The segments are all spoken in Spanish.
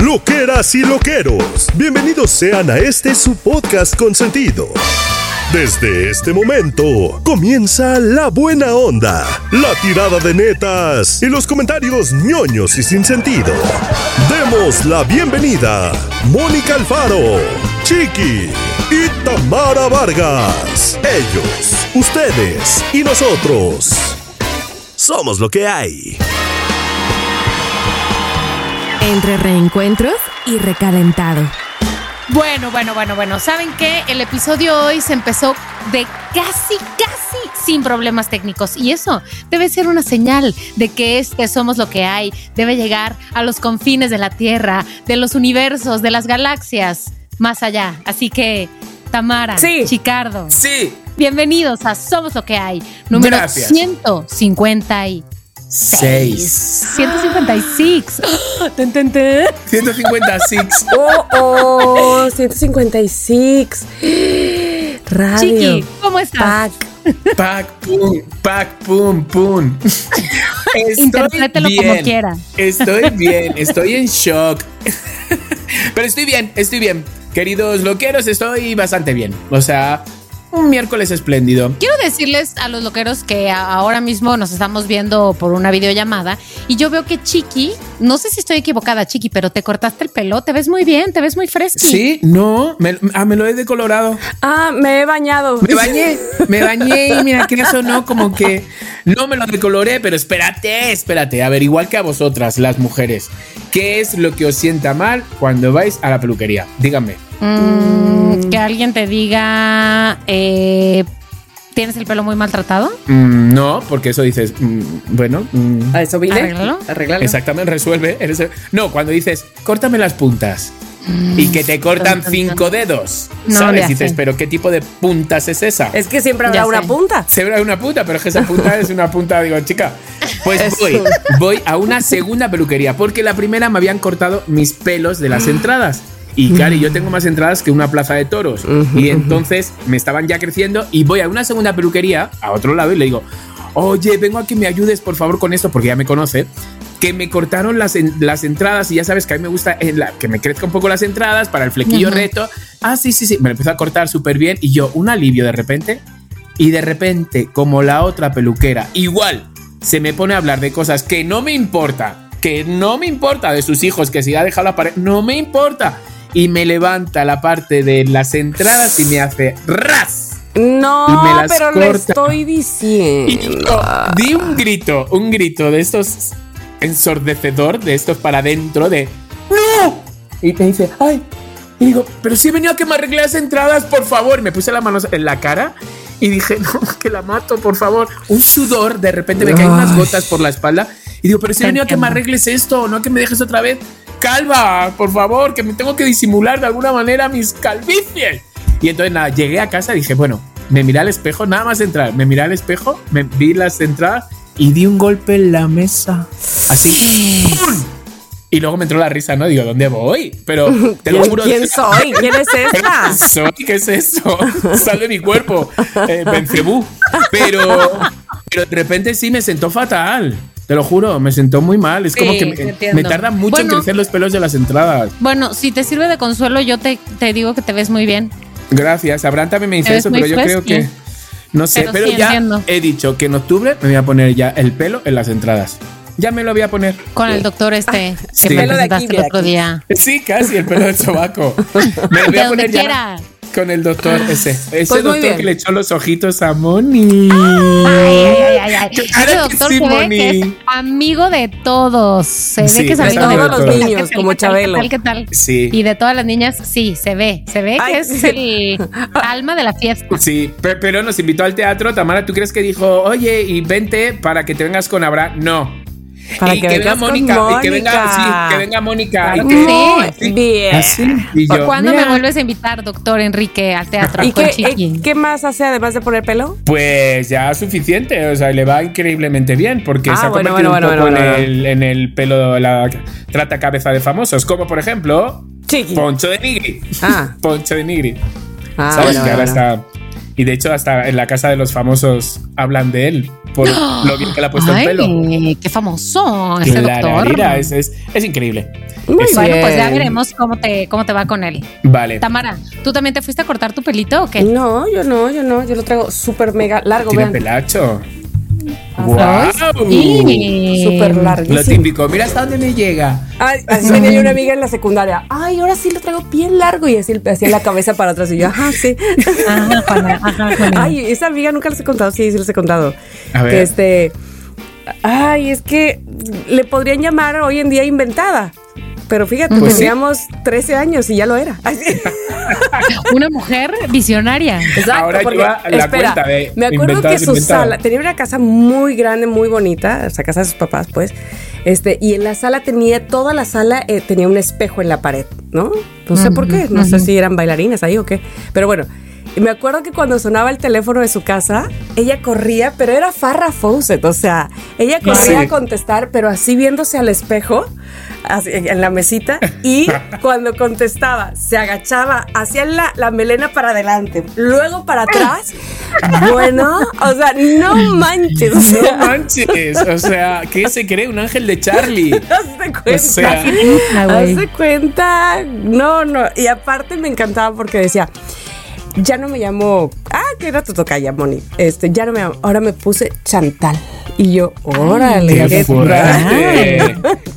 Loqueras y loqueros, bienvenidos sean a este su podcast consentido. Desde este momento comienza la buena onda, la tirada de netas y los comentarios ñoños y sin sentido. Demos la bienvenida Mónica Alfaro, Chiqui y Tamara Vargas. Ellos, ustedes y nosotros. Somos lo que hay. Entre reencuentros y recalentado. Bueno, bueno, bueno, bueno. ¿Saben qué? El episodio hoy se empezó de casi, casi sin problemas técnicos. Y eso debe ser una señal de que este somos lo que hay. Debe llegar a los confines de la Tierra, de los universos, de las galaxias, más allá. Así que, Tamara, Sí. Chicardo, Sí, bienvenidos a Somos lo que hay. Número Gracias. 156. 6. 156. Ten, ten, ten. 156. Oh, oh, 156. Radio. Chiqui, ¿cómo estás? Pac. Pac, pum, pac, pum, pum. Estoy Interprételo como quiera. Estoy bien, estoy en shock. Pero estoy bien, estoy bien. Queridos loqueros, estoy bastante bien. O sea, un miércoles espléndido. Quiero decirles a los loqueros que ahora mismo nos estamos viendo por una videollamada y yo veo que Chiqui, no sé si estoy equivocada, Chiqui, pero te cortaste el pelo, te ves muy bien, te ves muy fresco. Sí, no, me, ah, me lo he decolorado. Ah, me he bañado. Me bañé, me bañé y mira que eso no, como que no me lo decoloré, pero espérate, espérate. A ver, igual que a vosotras, las mujeres, ¿qué es lo que os sienta mal cuando vais a la peluquería? Díganme. Mm, que alguien te diga, eh, ¿tienes el pelo muy maltratado? Mm, no, porque eso dices, mm, bueno, mm, A eso vine. Arréglalo. exactamente, resuelve. eres el- No, cuando dices, córtame las puntas. Y que te cortan cinco dedos. No, ¿Sabes? Dices, pero ¿qué tipo de puntas es esa? Es que siempre Ya habrá una sé. punta. Se ve una punta, pero es que esa punta es una punta, digo, chica. Pues voy, voy a una segunda peluquería, porque la primera me habían cortado mis pelos de las entradas. Y claro, yo tengo más entradas que una plaza de toros. Y entonces me estaban ya creciendo y voy a una segunda peluquería, a otro lado, y le digo, oye, vengo a que me ayudes por favor con esto, porque ya me conoce. Que me cortaron las, en- las entradas y ya sabes que a mí me gusta en la- que me crezca un poco las entradas para el flequillo Ujú. reto. Ah, sí, sí, sí. Me lo empezó a cortar súper bien y yo, un alivio de repente. Y de repente, como la otra peluquera, igual se me pone a hablar de cosas que no me importa, que no me importa de sus hijos, que si ha dejado la pared, no me importa. Y me levanta la parte de las entradas y me hace ras. No, Y me las pero le corta. estoy Y diciendo. yo di un grito, un grito de estos ensordecedor, de estos para adentro, de ¡No! Y me dice, ¡ay! Y digo, pero si he venido a que me arregle las entradas, por favor. Y me puse las manos en la cara y dije, no, que la mato, por favor. Un sudor, de repente me caen unas gotas por la espalda. Y digo, pero si he venido a que me arregles esto, no a que me dejes otra vez. Calva, por favor, que me tengo que disimular de alguna manera mis calvicies. Y entonces nada, llegué a casa y dije, bueno, me miré al espejo, nada más entrar, me miré al espejo, me vi las entradas y di un golpe en la mesa. Así. ¡pum! Y luego me entró la risa, ¿no? Digo, ¿dónde voy? Pero te lo ¿Quién, juro. quién soy? ¿Quién es esta? Soy, ¿qué es eso? Sal de mi cuerpo. Eh, Bencebú. Pero, pero de repente sí me sentó fatal. Te lo juro, me sentó muy mal. Es como Sí, que me, me tarda mucho en crecer los pelos de las entradas. Bueno, si te sirve de consuelo, yo te, te digo que te ves muy bien. Gracias. Abraham también me dice eso, pero yo creo que. No sé, Pero pero, sí, ya entiendo. he dicho que en octubre me voy a poner ya el pelo en las entradas. Ya me lo voy a poner. Con el doctor este Sí. que me presentaste el otro aquí. día. Sí, casi el pelo del sobaco. Me lo voy a poner ya. Con el doctor ese. Ese Pues doctor que le echó los ojitos a Moni. Ay, ay, ay, Ese doctor sí, se ve Moni. que es amigo de todos. Se ve Sí, que es de amigo todos de los todos. niños, ¿Qué tal, como Chabelo. ¿Qué tal? ¿Qué tal? Sí. Y de todas las niñas, sí, se ve. Se ve Ay. que es el alma de la fiesta. Sí, pe- pero nos invitó al teatro. Tamara, ¿tú crees que dijo, oye, y vente para que te vengas con Abraham? No. Para y que venga vengas con Mónica, y que venga, Mónica. sí, que venga Mónica. Claro y que que- sí. Bien. Así. Y yo, ¿Cuándo mira, me vuelves a invitar, doctor Enrique, al teatro ¿Y con qué, qué más hace además de poner pelo? Pues ya suficiente, o sea, le va increíblemente bien porque Ah, se ha bueno, convertido bueno, un bueno, poco bueno, en, el, en el pelo, la trata cabeza de famosos, como por ejemplo Chiqui. Poncho de Nigri. Ah. Poncho de Nigri. Ah, ¿Sabes? bueno, que ahora está. Y de hecho, hasta en la casa de los famosos hablan de él, por lo bien que le ha puesto Ay, el pelo. qué famoso ese doctor. mira, es, es, es increíble. Muy Es- Bueno, pues ya Bien. veremos cómo te, cómo te va con él. Vale. Tamara, ¿tú también te fuiste a cortar tu pelito o qué? No, yo no, yo no. Yo lo traigo súper mega largo, Tiene vean. pelacho. ¡Guau! Sí. Súper Lo larguísimo. típico, mira hasta dónde me llega. Ay, así tenía yo una amiga en la secundaria. Ay, ahora sí lo traigo bien largo. Y así hacía la cabeza para atrás. Y yo, ajá, sí. Ajá, Juana, ajá, Juana. Ay, esa amiga nunca les he contado. Sí, sí les he contado. A ver. Que este. Ay, es que le podrían llamar hoy en día inventada. Pero fíjate, Pues sí. teníamos 13 años y ya lo era. Sí. Una mujer visionaria. Exacto, Ahora porque, lleva la espera, cuenta de me acuerdo que su sala tenía una casa muy grande, muy bonita, o sea, casa de sus papás, pues. Este, y en la sala tenía toda la sala eh, tenía un espejo en la pared, ¿no? No sé por qué, no sé si eran bailarinas ahí o qué, pero bueno. Y me acuerdo que cuando sonaba el teléfono de su casa, ella corría, pero era Farrah Fawcett, o sea, ella corría Sí. a contestar, pero así viéndose al espejo, en la mesita, y cuando contestaba, se agachaba, hacía la, la melena para adelante, luego para atrás. Bueno, o sea, no manches, o No sea, manches. O sea, ¿qué se cree? Un ángel de Charlie. hazte cuenta. O sea. Hazte cuenta. No, no. Y aparte me encantaba porque decía, ya no me llamo. Ah, que era tu tocaya, Moni. Este, ya no me llamo. Ahora me puse Chantal. Y yo, órale, qué qué.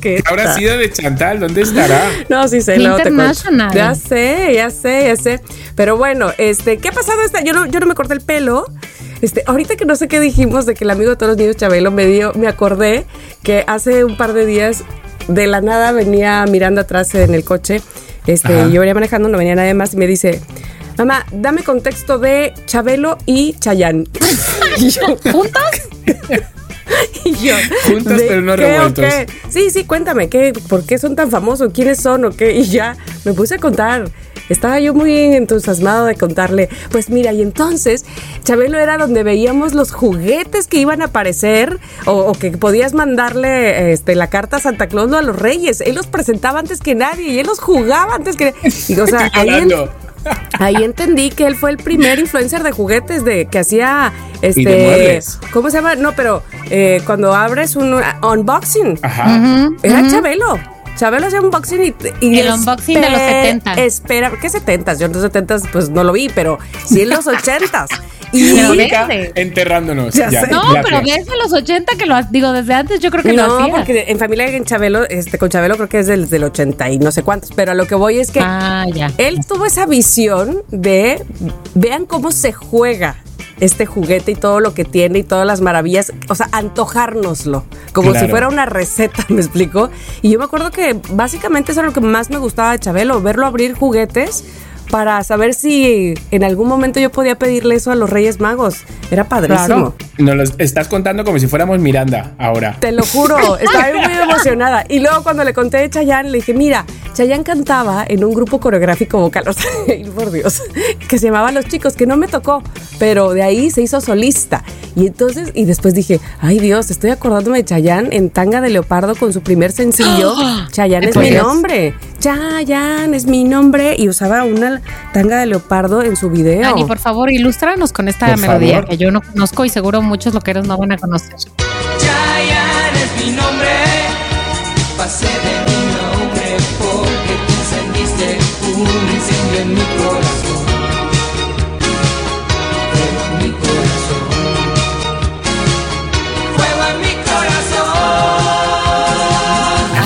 ¿Qué ¿Qué habrá sido de Chantal? ¿Dónde estará? No, sí sé, Qué luego te cuento. Ya sé, ya sé, ya sé. Pero bueno, este, ¿qué ha pasado esta? Yo no, yo no me corté el pelo. Este, ahorita que no sé qué dijimos de que el amigo de todos los niños Chabelo me dio, me acordé que hace un par de días de la nada venía mirando atrás en el coche. Este, Ajá. yo venía manejando, no venía nadie más y me dice, mamá, dame contexto de Chabelo y Chayán. y yo, ¿Juntos? y yo, Juntos, ¿de pero no qué revueltos. Sí, sí, cuéntame, ¿qué, ¿por qué son tan famosos? ¿Quiénes son o qué? Y ya me puse a contar. Estaba yo muy entusiasmado de contarle. Pues mira, y entonces Chabelo era donde veíamos los juguetes que iban a aparecer o, o que podías mandarle este, la carta a Santa Claus o a los Reyes. Él los presentaba antes que nadie y él los jugaba antes que y, o sea, ahí, en-. Ahí entendí que él fue el primer influencer de juguetes de que hacía este Y de muebles. ¿cómo se llama? No, pero eh, cuando abres un uh, unboxing. Ajá. Era Chabelo. Chabelo hacía unboxing y, y El unboxing de los 70. Espera, ¿qué 70? Yo en los 70 pues no lo vi, pero sí en los 80 Y enterrándonos. Ya sé. No, gracias. pero desde los 80 que lo digo, desde antes yo creo que lo no, hacía. porque en familia en Chabelo, este, con Chabelo creo que es del, del 80 y no sé cuántos, pero a lo que voy es que Ah, ya. él tuvo esa visión de vean cómo se juega este juguete y todo lo que tiene y todas las maravillas, o sea, antojárnoslo, como Claro. si fuera una receta, me explico. Y yo me acuerdo que básicamente eso era lo que más me gustaba de Chabelo, verlo abrir juguetes para saber si en algún momento yo podía pedirle eso a los Reyes Magos. Era padrísimo. Claro. Nos lo estás contando como si fuéramos Miranda ahora. Te lo juro, estaba muy emocionada. Y luego cuando le conté de Chayanne, le dije, mira, Chayanne cantaba en un grupo coreográfico vocal, o sea, ay, por Dios, que se llamaba Los Chicos, que no me tocó, pero de ahí se hizo solista. Y entonces, y después dije, ay Dios, estoy acordándome de Chayanne en Tanga de Leopardo con su primer sencillo, Chayanne es mi nombre, Chayanne es mi nombre, y usaba una tanga de leopardo en su video. Dani, por favor, ilústranos con esta Por melodía favor. que yo no conozco y seguro muchos loqueros no van a conocer. Chayanne es mi nombre, pasé de mi nombre porque tú encendiste un incendio en mi corazón.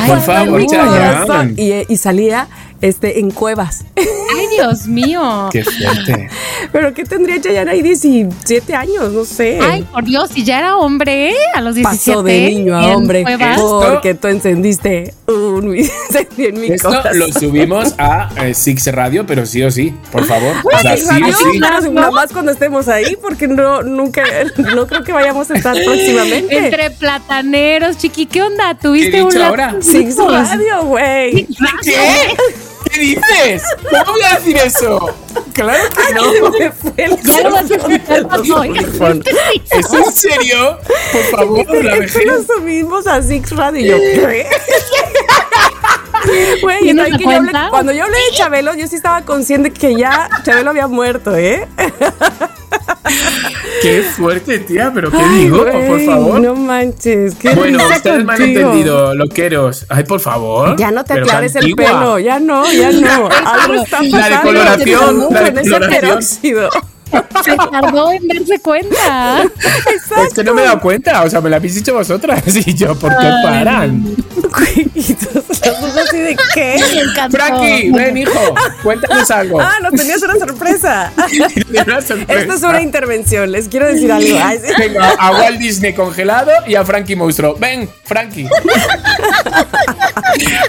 Ay, Por favor, Dani. Chayanne. Y, y salía este, en cuevas. Ay, Dios mío. Qué fuerte. Pero ¿qué tendría Chayanne ahí? 17 años, no sé. Ay, por Dios, si ya era hombre, ¿eh? A los 17. Pasó de niño a hombre porque tú encendiste un incendio en mi Esto corazón. lo subimos a eh, Six Radio, pero sí o sí, por favor. O sea, sí o Nada más cuando estemos ahí, porque no, nunca, no creo que vayamos a estar próximamente. Entre plataneros, chiqui, ¿qué onda? ¿Qué ¿Tuviste he un dicho la- ahora? Six Radio, güey. ¿Qué? ¿Qué dices? ¿Cómo voy a decir eso? Claro que no. Se fue el. ¿Es en serio? Por favor, la vejez. lo subimos a Six Radio y yo, ¿qué? Güey, y ¿Tienes ahí la que yo hablé- cuando yo hablé de Chabelo, yo sí estaba consciente que ya Chabelo había muerto, ¿eh? Qué fuerte, tía, pero qué Ay, digo, por favor. No manches, qué bueno, ustedes me han contigo. entendido, loqueros. Ay, por favor. Ya no te aclares el pelo, ya no, ya no. Algo está pasando La decoloración, la con ese decoloración. peróxido. Se tardó en darse cuenta. Es que no me he dado cuenta, o sea, me la habéis dicho vosotras. Y yo, ¿por qué paran? Güey, así de qué. Frankie, ven, hijo, cuéntanos algo. Ah, nos tenías una sorpresa. Una sorpresa. Esta es una intervención, les quiero decir algo. Ay, sí. Venga, a Walt Disney congelado y a Frankie Monstruo. Ven, Frankie.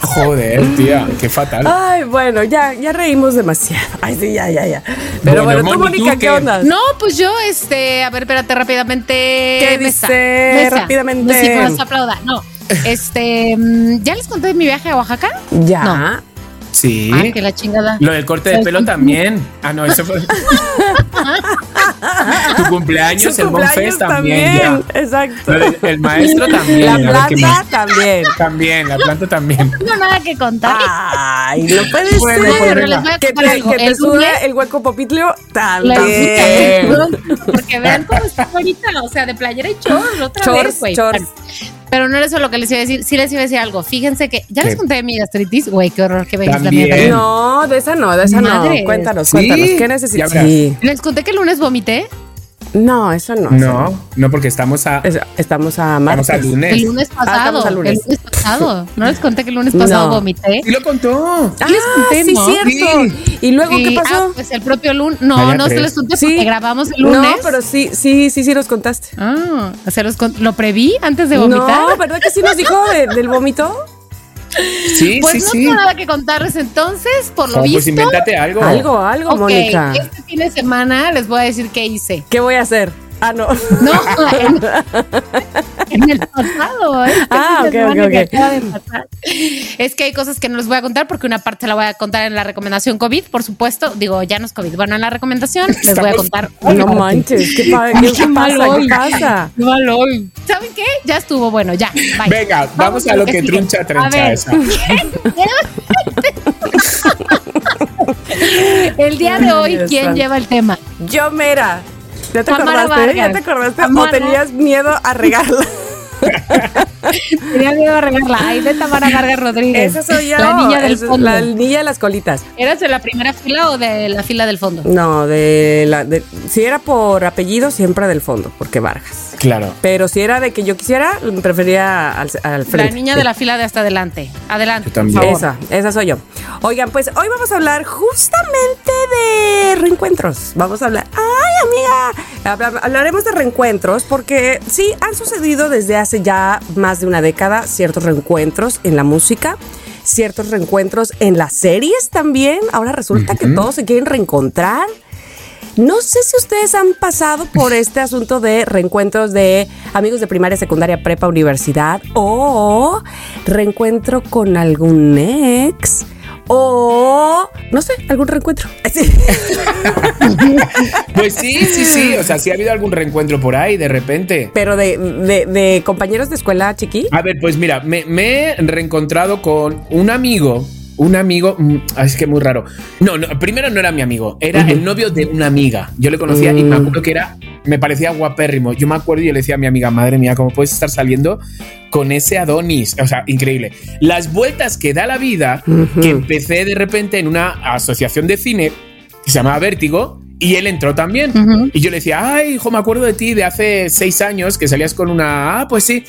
Joder, tía, qué fatal. Ay, bueno, ya, ya reímos demasiado. Ay, sí, ya, ya, ya. Pero Bueno, bueno, tú, Moni, ¿tú Mónica, ¿qué qué? onda? No, pues yo, este, a ver, espérate rápidamente. ¿Qué Mesa, dice mesa. rápidamente? No, nos aplauda. No, este, mm, ¿ya les conté de mi viaje a Oaxaca? Ya. No. Sí. Ah, que la chingada. Lo del corte de pelo también. Ah, no, eso fue. tu cumpleaños, Su el Bonfest cumpleaños también. también. ya. Exacto. El maestro también. La planta también. También, la planta también. No tengo nada que contar. Ay, no puede Bueno, ser. pues pero venga. les voy a que te, algo. que te El hueco popitlio también. Porque vean cómo está ahorita, o sea, de playera y shorts, otra vez, güey. Pero no era eso lo que les iba a decir. Sí les iba a decir algo. Fíjense que ya les ¿Qué? conté de mi gastritis. Güey, qué horror que veis la También. mía. No, de esa no, de esa Madre. no. Cuéntanos, Sí, cuéntanos. ¿Qué necesitas? Sí. Les conté que el lunes vomité. No, eso no. eso No, no, porque estamos a, Es- estamos a estamos martes. a lunes. El lunes Ah, pasado. estamos al lunes. El lunes pasado. No les conté que el lunes pasado No. vomité. Y lo contó. Ah, les conté, sí, ¿no? cierto. ¿Y luego qué pasó? ah, pues el propio lunes. No, Vaya no se les conté Sí. porque grabamos el lunes. No, pero sí, sí, sí, sí los contaste. Ah, se los con- lo preví antes de vomitar. No, ¿verdad que sí nos dijo de- del vómito? Sí, Pues sí, no sí. tengo nada que contarles entonces, por lo Jo, visto. pues invéntate algo. Algo, algo, Ok, Mónica. este fin de semana les voy a decir qué hice. ¿Qué voy a hacer? Ah, no. No, en, en el pasado. Este Ah, ok, ok, que ok. acaba de pasar. Es que hay cosas que no les voy a contar porque una parte se la voy a contar en la recomendación COVID, por supuesto. Digo, ya no es COVID. Bueno, en la recomendación les voy a contar. No manches, ¿qué, pa- qué- qué mal pasa? hoy. ¿Qué pasa? Qué mal hoy. ¿Saben qué? Ya estuvo bueno, ya. bye. Venga, vamos, a lo que sigue. truncha A trencha ver, esa. El día de hoy, ¿quién lleva el tema? Yo, mera. ¿Ya te Tamara acordaste? ¿Ya Vargas. te acordaste? ¿O tenías miedo a regarla? Tenía miedo a regarla. Ahí de Tamara Vargas Rodríguez. Esa soy yo. La niña del fondo. La niña de las colitas. ¿Eras de la primera fila o de la fila del fondo? No, de la. De, si era por apellido, siempre del fondo, porque Vargas. Claro. Pero si era de que yo quisiera, prefería al, al frente. La niña de la fila de hasta adelante. Adelante. Yo también. por favor. Esa, esa soy yo. Oigan, pues hoy vamos a hablar justamente de reencuentros. Vamos a hablar. ¡Ay, amiga! Habla- Hablaremos de reencuentros porque sí, han sucedido desde hace ya más de una década ciertos reencuentros en la música. Ciertos reencuentros en las series también. Ahora resulta que todos se quieren reencontrar. No sé si ustedes han pasado por este asunto de reencuentros de amigos de primaria, secundaria, prepa, universidad o reencuentro con algún ex o no sé, algún reencuentro. Sí. Pues sí, sí, sí. O sea, sí ha habido algún reencuentro por ahí de repente. Pero de, de- de compañeros de escuela, chiqui. A ver, pues mira, me, me he reencontrado con un amigo. Un amigo, mm, es que muy raro. No, no, primero no era mi amigo, era el novio de una amiga. Yo le conocía y me Mm. acuerdo que era, me parecía guapérrimo. Yo me acuerdo y yo le decía a mi amiga, madre mía, ¿cómo puedes estar saliendo con ese Adonis? O sea, increíble. Las vueltas que da la vida, que empecé de repente en una asociación de cine que se llamaba Vértigo y él entró también. Y yo le decía, ay, hijo, me acuerdo de ti de hace seis años que salías con una. Ah, pues sí.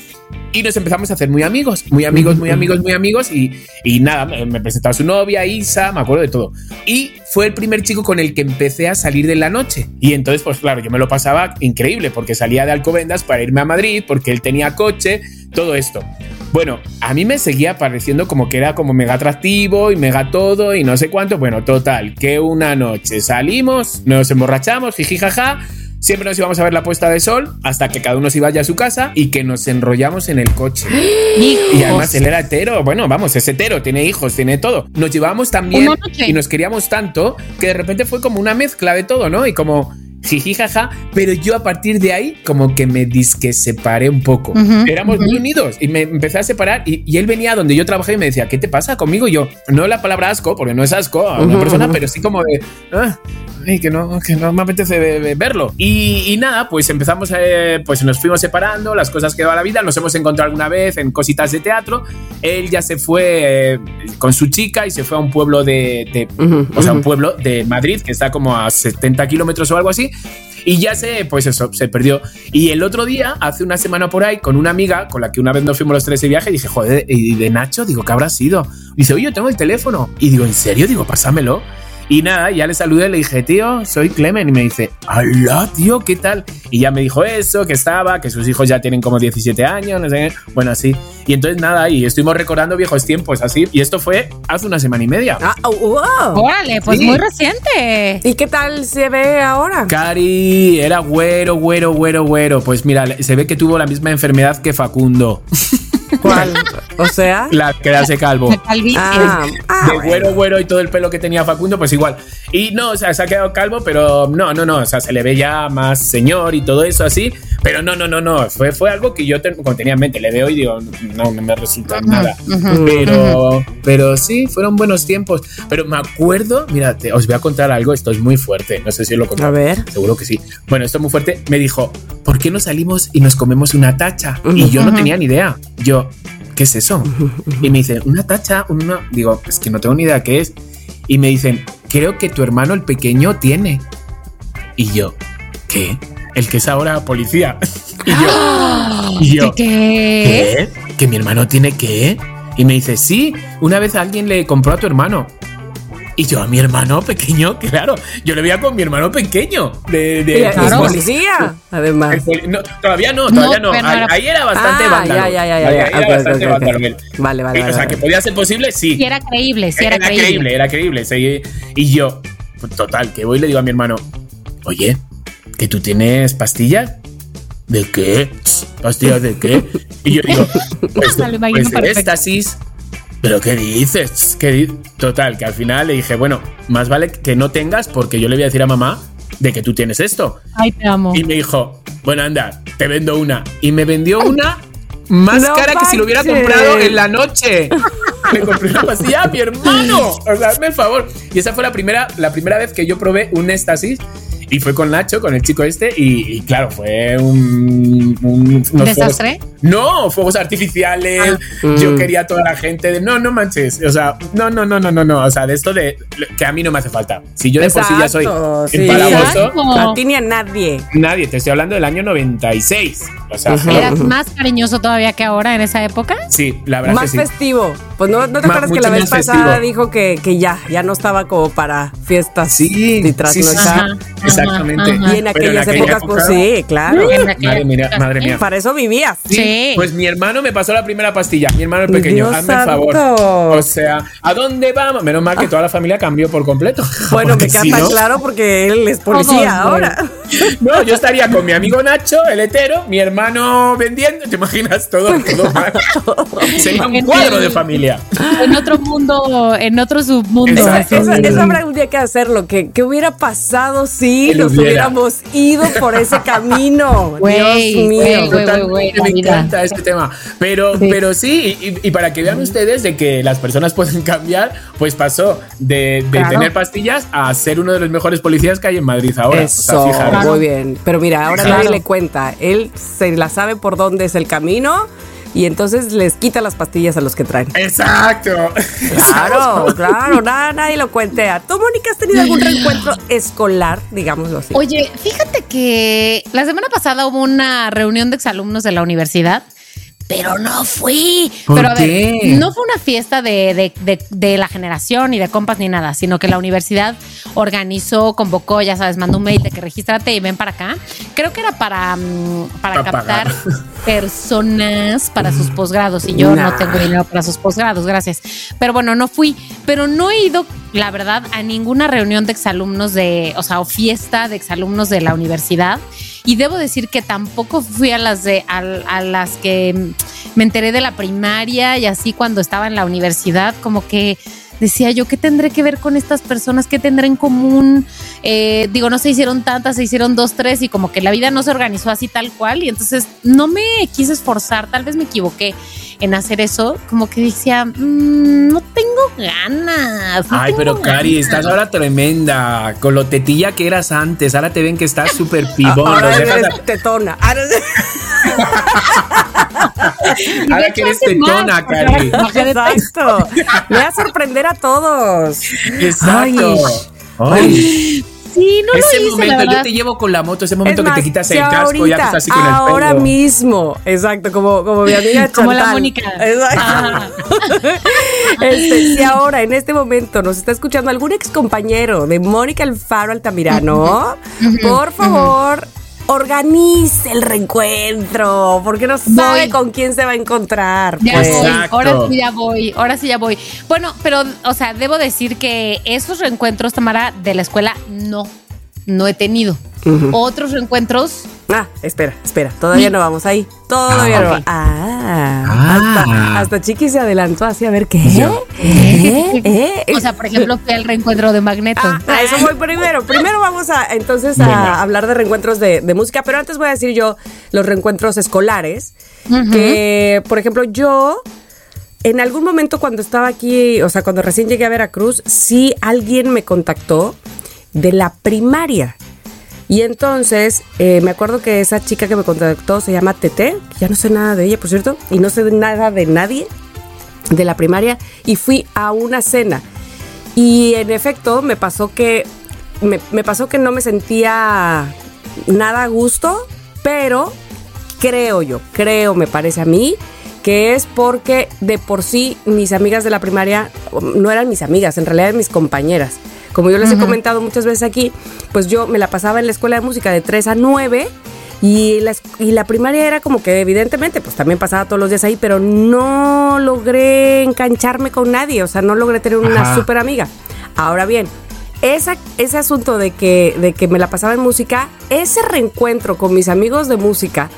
Y nos empezamos a hacer muy amigos, muy amigos, muy amigos, muy amigos. Y, y nada, me me presentaba su novia, Isa, me acuerdo de todo. Y fue el primer chico con el que empecé a salir de la noche. Y entonces, pues claro, yo me lo pasaba increíble porque salía de Alcobendas para irme a Madrid, porque él tenía coche, todo esto. Bueno, a mí me seguía pareciendo como que era como mega atractivo y mega todo y no sé cuánto. Bueno, total, que una noche salimos, nos emborrachamos, jiji jaja. Siempre nos íbamos a ver la puesta de sol hasta que cada uno se iba ya a su casa y que nos enrollamos en el coche. Hijos. Y además él era hetero, bueno, vamos, es hetero, tiene hijos, tiene todo. Nos llevábamos también y nos queríamos tanto que de repente fue como una mezcla de todo, ¿no? Y como, jiji, jaja, pero yo a partir de ahí como que me disque separé un poco. Ujú, Éramos muy ujú. unidos y me empecé a separar y, y él venía donde yo trabajé y me decía, ¿qué te pasa conmigo? Y yo, no la palabra asco, porque no es asco a una Ujú, persona, ujú. pero sí como de, "Ah, ay, que no, que no me apetece ve- ve- verlo. Y, y nada, pues empezamos, eh, pues nos fuimos separando, las cosas que va la vida, nos hemos encontrado alguna vez en cositas de teatro. Él ya se fue eh, con su chica y se fue a un pueblo de, de- o sea, un pueblo de Madrid que está como a 70 kilómetros o algo así. Y ya se, pues eso, se perdió. Y el otro día, hace una semana por ahí, con una amiga con la que una vez nos fuimos los tres de viaje, dije, joder, ¿y de Nacho? Digo, ¿qué habrá sido? Dice, oye, yo tengo el teléfono. Y digo, ¿en serio? Digo, pásamelo. Y nada, ya le saludé, le dije, tío, soy Clemen. Y me dice, hola, tío, ¿qué tal? Y ya me dijo eso, que estaba, que sus hijos ya tienen como 17 años, no sé qué. Bueno, así. Y entonces nada, y estuvimos recordando viejos tiempos, así. Y esto fue hace una semana y media. Ah, oh, wow. Órale, pues Sí. muy reciente. ¿Y qué tal se ve ahora? Cari era güero, güero, güero, güero. Pues mira, se ve que tuvo la misma enfermedad que Facundo, ¿Cuál? O sea. la quedarse calvo. De calvicie. Ah, ah, de bueno. güero, güero y todo el pelo que tenía Facundo, pues igual. Y no, o sea, se ha quedado calvo, pero no, no, no, o sea, se le ve ya más señor y todo eso así, pero no, no, no, no, fue, fue algo que yo ten- como tenía en mente, le veo y digo, no, no me resulta nada. Ujú. Pero, pero sí, fueron buenos tiempos. Pero me acuerdo, mira, te- os voy a contar algo, esto es muy fuerte, no sé si lo conté. A ver. Seguro que sí. Bueno, esto es muy fuerte. Me dijo, ¿por qué no salimos y nos comemos una tacha? Y yo no tenía ni idea. Yo, ¿qué es eso? Y me dicen, una tacha, una... Digo, es que no tengo ni idea qué es. Y me dicen, creo que tu hermano el pequeño tiene. Y yo, ¿qué? El que es ahora policía. y yo, y yo ¿Qué? ¿qué? ¿Que mi hermano tiene qué? Y me dice, sí, una vez alguien le compró a tu hermano. Y yo, a mi hermano pequeño, claro, yo le veía con mi hermano pequeño. De, de- Y es Claro. policía, además. el poli- no, todavía no, todavía no. Ahí, era- ahí era bastante Ah, vándalo. ya, ya, ya, ya, Ahí ya. era bastante ok, ok. vándalo. Vale, vale, Y, vale, O sea, vale. que podía ser posible, sí. Sí, era creíble, sí, era, era creíble, era creíble. sí. Y yo, total, que voy y le digo a mi hermano, oye, ¿que tú tienes pastillas? ¿De qué? ¿Pastillas de qué? Y yo digo, pues, imagino pues de perfecto. éxtasis. ¿Pero qué dices? ¿Qué di-?". Total, que al final le dije, bueno, más vale que no tengas porque yo le voy a decir a mamá de que tú tienes esto. Ay, te amo. Y me dijo, bueno, anda, te vendo una. Y me vendió una más No cara que si lo hubiera manches. comprado en la noche. Le compré una pastilla a mi hermano. O sea, hazme el favor. Y esa fue la primera, la primera vez que yo probé un éxtasis. Y fue con Nacho, con el chico este. Y, y claro, fue un. un unos ¿Desastre? No, fuegos artificiales. Yo quería a toda la gente de no, no manches. O sea, no, no, no, no, no, no. O sea, de esto de que a mí no me hace falta. Si yo de por sí ya soy Exacto, sí. empalagoso, Exacto. A ti ni a nadie. Nadie, te estoy hablando del año 96. O sea, ¿Eras más cariñoso todavía que ahora en esa época? sí, la verdad Más que sí. festivo. Pues no, ¿no te acuerdas que la vez pasada festivo. dijo que, que ya, ya no estaba como para fiestas Sí, y tras sí, sí, sí. Ajá, Exactamente. ajá, Y en aquellas aquella épocas, pues época- sí, claro. Madre mía, madre sí. mía. Para eso vivías. Sí. Pues mi hermano me pasó la primera pastilla, mi hermano el pequeño, Dios hazme el favor. O sea, ¿a dónde vamos? Menos mal que toda la familia cambió por completo. Bueno, me si no- claro porque él es policía ahora. No, yo estaría con mi amigo Nacho, el hetero, mi hermano vendiendo, ¿te imaginas todo? todo mal? Sería un cuadro de familia. En otro mundo, en otro submundo. Exacto. Eso, eso habrá un día que hacerlo. ¿Qué, qué hubiera pasado si nos hubiéramos ido por ese camino? Dios mío. güey, güey. Encanta este tema. Pero Sí. pero sí, y, y para que vean ustedes de que las personas pueden cambiar, pues pasó de, de Claro. tener pastillas a ser uno de los mejores policías que hay en Madrid ahora. O sea, Eso, fijaros. Claro. muy bien. Pero mira, ahora Claro. nadie le cuenta. Él se la sabe por dónde es el camino y entonces les quita las pastillas a los que traen. Exacto. Claro, claro, nada, nadie lo cuentea. ¿Tú, Mónica, has tenido algún reencuentro escolar, digámoslo así? Oye, fíjate que la semana pasada hubo una reunión de exalumnos de la universidad. Pero no fui. ¿Por pero a ver, no fue una fiesta de, de- de- de la generación, ni de compas, ni nada, sino que la universidad organizó, convocó, ya sabes, mandó un mail de que regístrate y ven para acá. Creo que era para, mm, para captar pagar. personas para sus posgrados y yo Nah. no tengo dinero para sus posgrados, gracias. Pero bueno, no fui, pero no he ido, la verdad, a ninguna reunión de exalumnos de, o sea, o fiesta de exalumnos de la universidad. Y debo decir que tampoco fui a las de a, las que me enteré de la primaria y así cuando estaba en la universidad, como que decía yo, ¿qué tendré que ver con estas personas? ¿Qué tendré en común? Eh, digo, no se hicieron tantas, se hicieron dos, tres y como que la vida no se organizó así tal cual y entonces no me quise esforzar, tal vez me equivoqué en hacer eso, como que decía, "Mm, no tengo ganas. no Ay, tengo pero Cari, ganas". estás ahora tremenda. Con lo tetilla que eras antes. Ahora te ven que estás súper pibón. Ahora dejas eres tetona. Ahora- Ahora que eres tetona, Cari. Exacto. Me va a sorprender a todos. Exacto. Ay. Ay. Sí, no ese lo hice, la momento, yo te llevo con la moto, ese momento Es que más, te quitas el casco, ya que ahorita, estás así con el ahora pelo. mismo, exacto, como, como mi amiga. Como la Mónica. Exacto. Ajá. Este, si ahora, en este momento, nos está escuchando algún ex compañero de Mónica Alfaro Altamirano, por favor, organice el reencuentro, porque no sabe Voy. con quién se va a encontrar. Ya pues. voy, ahora sí ya voy, ahora sí ya voy. Bueno, pero, o sea, debo decir que esos reencuentros, Tamara, de la escuela, no, no he tenido. Otros reencuentros, Ah, espera, espera, todavía no vamos ahí. Todavía Ah, no. ok. Ah, Ah. Hasta, hasta Chiqui se adelantó así a ver qué. ¿Eh? ¿Eh? o sea, por ejemplo, fui al reencuentro de Magneto. Ah, a eso voy primero. Primero vamos a entonces a Venga. hablar de reencuentros de, de música, pero antes voy a decir yo los reencuentros escolares. Que, por ejemplo, yo en algún momento cuando estaba aquí, o sea, cuando recién llegué a Veracruz, sí alguien me contactó de la primaria. Y entonces, eh, me acuerdo que esa chica que me contactó se llama Tete, ya no sé nada de ella, por cierto, y no sé nada de nadie de la primaria, y fui a una cena. Y en efecto, me pasó que me, me pasó que no me sentía nada a gusto, pero creo yo, creo, me parece a mí, que es porque de por sí mis amigas de la primaria no eran mis amigas, en realidad eran mis compañeras. Como yo les he comentado muchas veces aquí, pues yo me la pasaba en la escuela de música de 3 a 9 y la, y la primaria era como que evidentemente pues también pasaba todos los días ahí, pero no logré engancharme con nadie, o sea, no logré tener una Ajá. súper amiga. Ahora bien, esa, ese asunto de que, de que me la pasaba en música, ese reencuentro con mis amigos de música,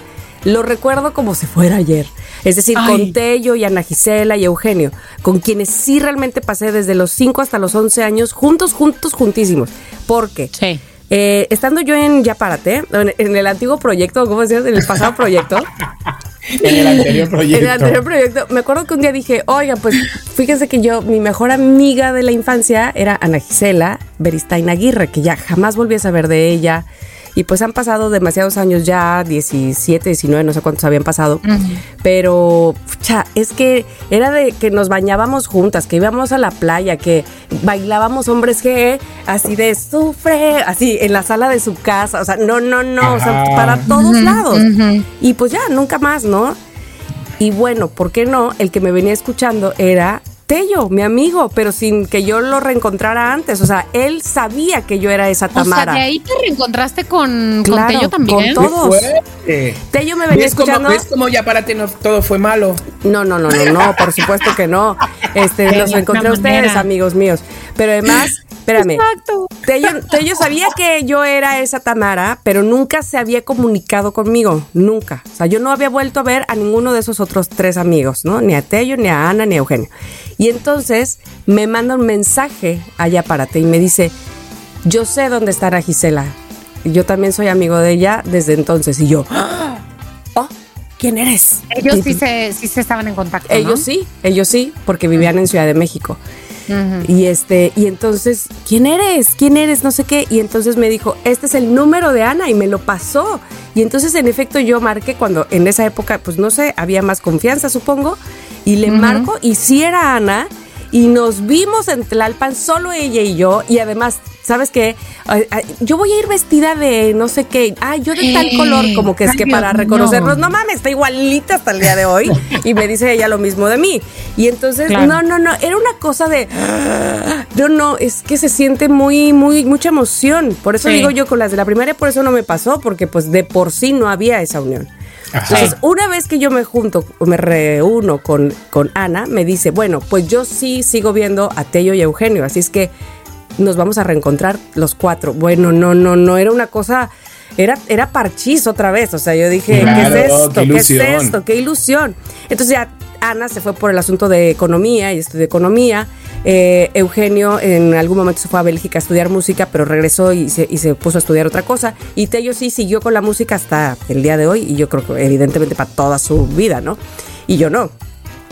lo recuerdo como si fuera ayer. Es decir, Ay. con Tello y Ana Gisela y Eugenio, con quienes sí realmente pasé desde los 5 hasta los 11 años, juntos, juntos, juntísimos. Porque Sí. eh, estando yo en Ya Párate, en, en el antiguo proyecto, ¿cómo decías? En el pasado proyecto. En el anterior proyecto. En el anterior proyecto, me acuerdo que un día dije, oiga, pues fíjense que yo, mi mejor amiga de la infancia era Ana Gisela Beristain Aguirre, que ya jamás volví a saber de ella. Y pues han pasado demasiados años ya, 17, 19, no sé cuántos habían pasado. Pero, pucha, es que era de que nos bañábamos juntas, que íbamos a la playa, que bailábamos hombres G, así de sufre, así en la sala de su casa. O sea, no, no, no, o sea, para todos lados. Y pues ya, nunca más, ¿no? Y bueno, ¿por qué no? El que me venía escuchando era Tello, mi amigo, pero sin que yo lo reencontrara antes. O sea, él sabía que yo era esa O sea, Tamara. de ahí te reencontraste con, Tello también. con todo. Fuerte. Tello me venía ¿Ves escuchando. ¿Ves cómo ya para ti no todo fue malo? No, no, no, no, no, por supuesto que no. Este, De los encontré a ustedes, manera. amigos míos. Pero además, espérame. Exacto. Tello, Tello sabía que yo era esa Tamara, pero nunca se había comunicado conmigo, nunca. O sea, yo no había vuelto a ver a ninguno de esos otros tres amigos, ¿no? Ni a Tello, ni a Ana, ni a Eugenio. Y entonces me manda un mensaje allá para ti y me dice, yo sé dónde estará Gisela. Yo también soy amigo de ella desde entonces. Y yo, "Ah, oh, ¿quién eres? Ellos sí se, sí se estaban en contacto. ¿no? ellos sí, ellos sí, porque vivían en Ciudad de México. Y este, y entonces, ¿quién eres? ¿Quién eres? No sé qué. Y entonces me dijo, este es el número de Ana y me lo pasó. Y entonces, en efecto, yo marqué cuando en esa época, pues no sé, había más confianza, supongo. Y le marco y sí era Ana. Y nos vimos en Tlalpan, solo ella y yo. Y además, ¿sabes qué? Ay, ay, Yo voy a ir vestida de no sé qué. Ah, yo de tal color, como que es que para reconocernos. No mames, está igualita hasta el día de hoy. Y me dice ella lo mismo de mí. Y entonces, Claro. no, no, no, era una cosa de. No, no, es que se siente muy, muy, mucha emoción. Por eso Sí. digo yo con las de la primaria, por eso no me pasó, porque pues de por sí no había esa unión. Ajá. Entonces, una vez que yo me junto, me reúno con, con Ana, me dice, bueno, pues yo sí sigo viendo a Tello y a Eugenio, así es que nos vamos a reencontrar los cuatro. Bueno, no, no, no, era una cosa, era, era parchís otra vez, o sea, yo dije, Claro, ¿qué es esto? qué ¿Qué, es ilusión. esto? ¡Qué ilusión! Entonces ya Ana se fue por el asunto de economía y estudió economía. Eh, Eugenio en algún momento se fue a Bélgica a estudiar música, pero regresó y se, y se puso a estudiar otra cosa. Y Tello sí siguió con la música hasta el día de hoy y yo creo que evidentemente para toda su vida, ¿no? Y yo no.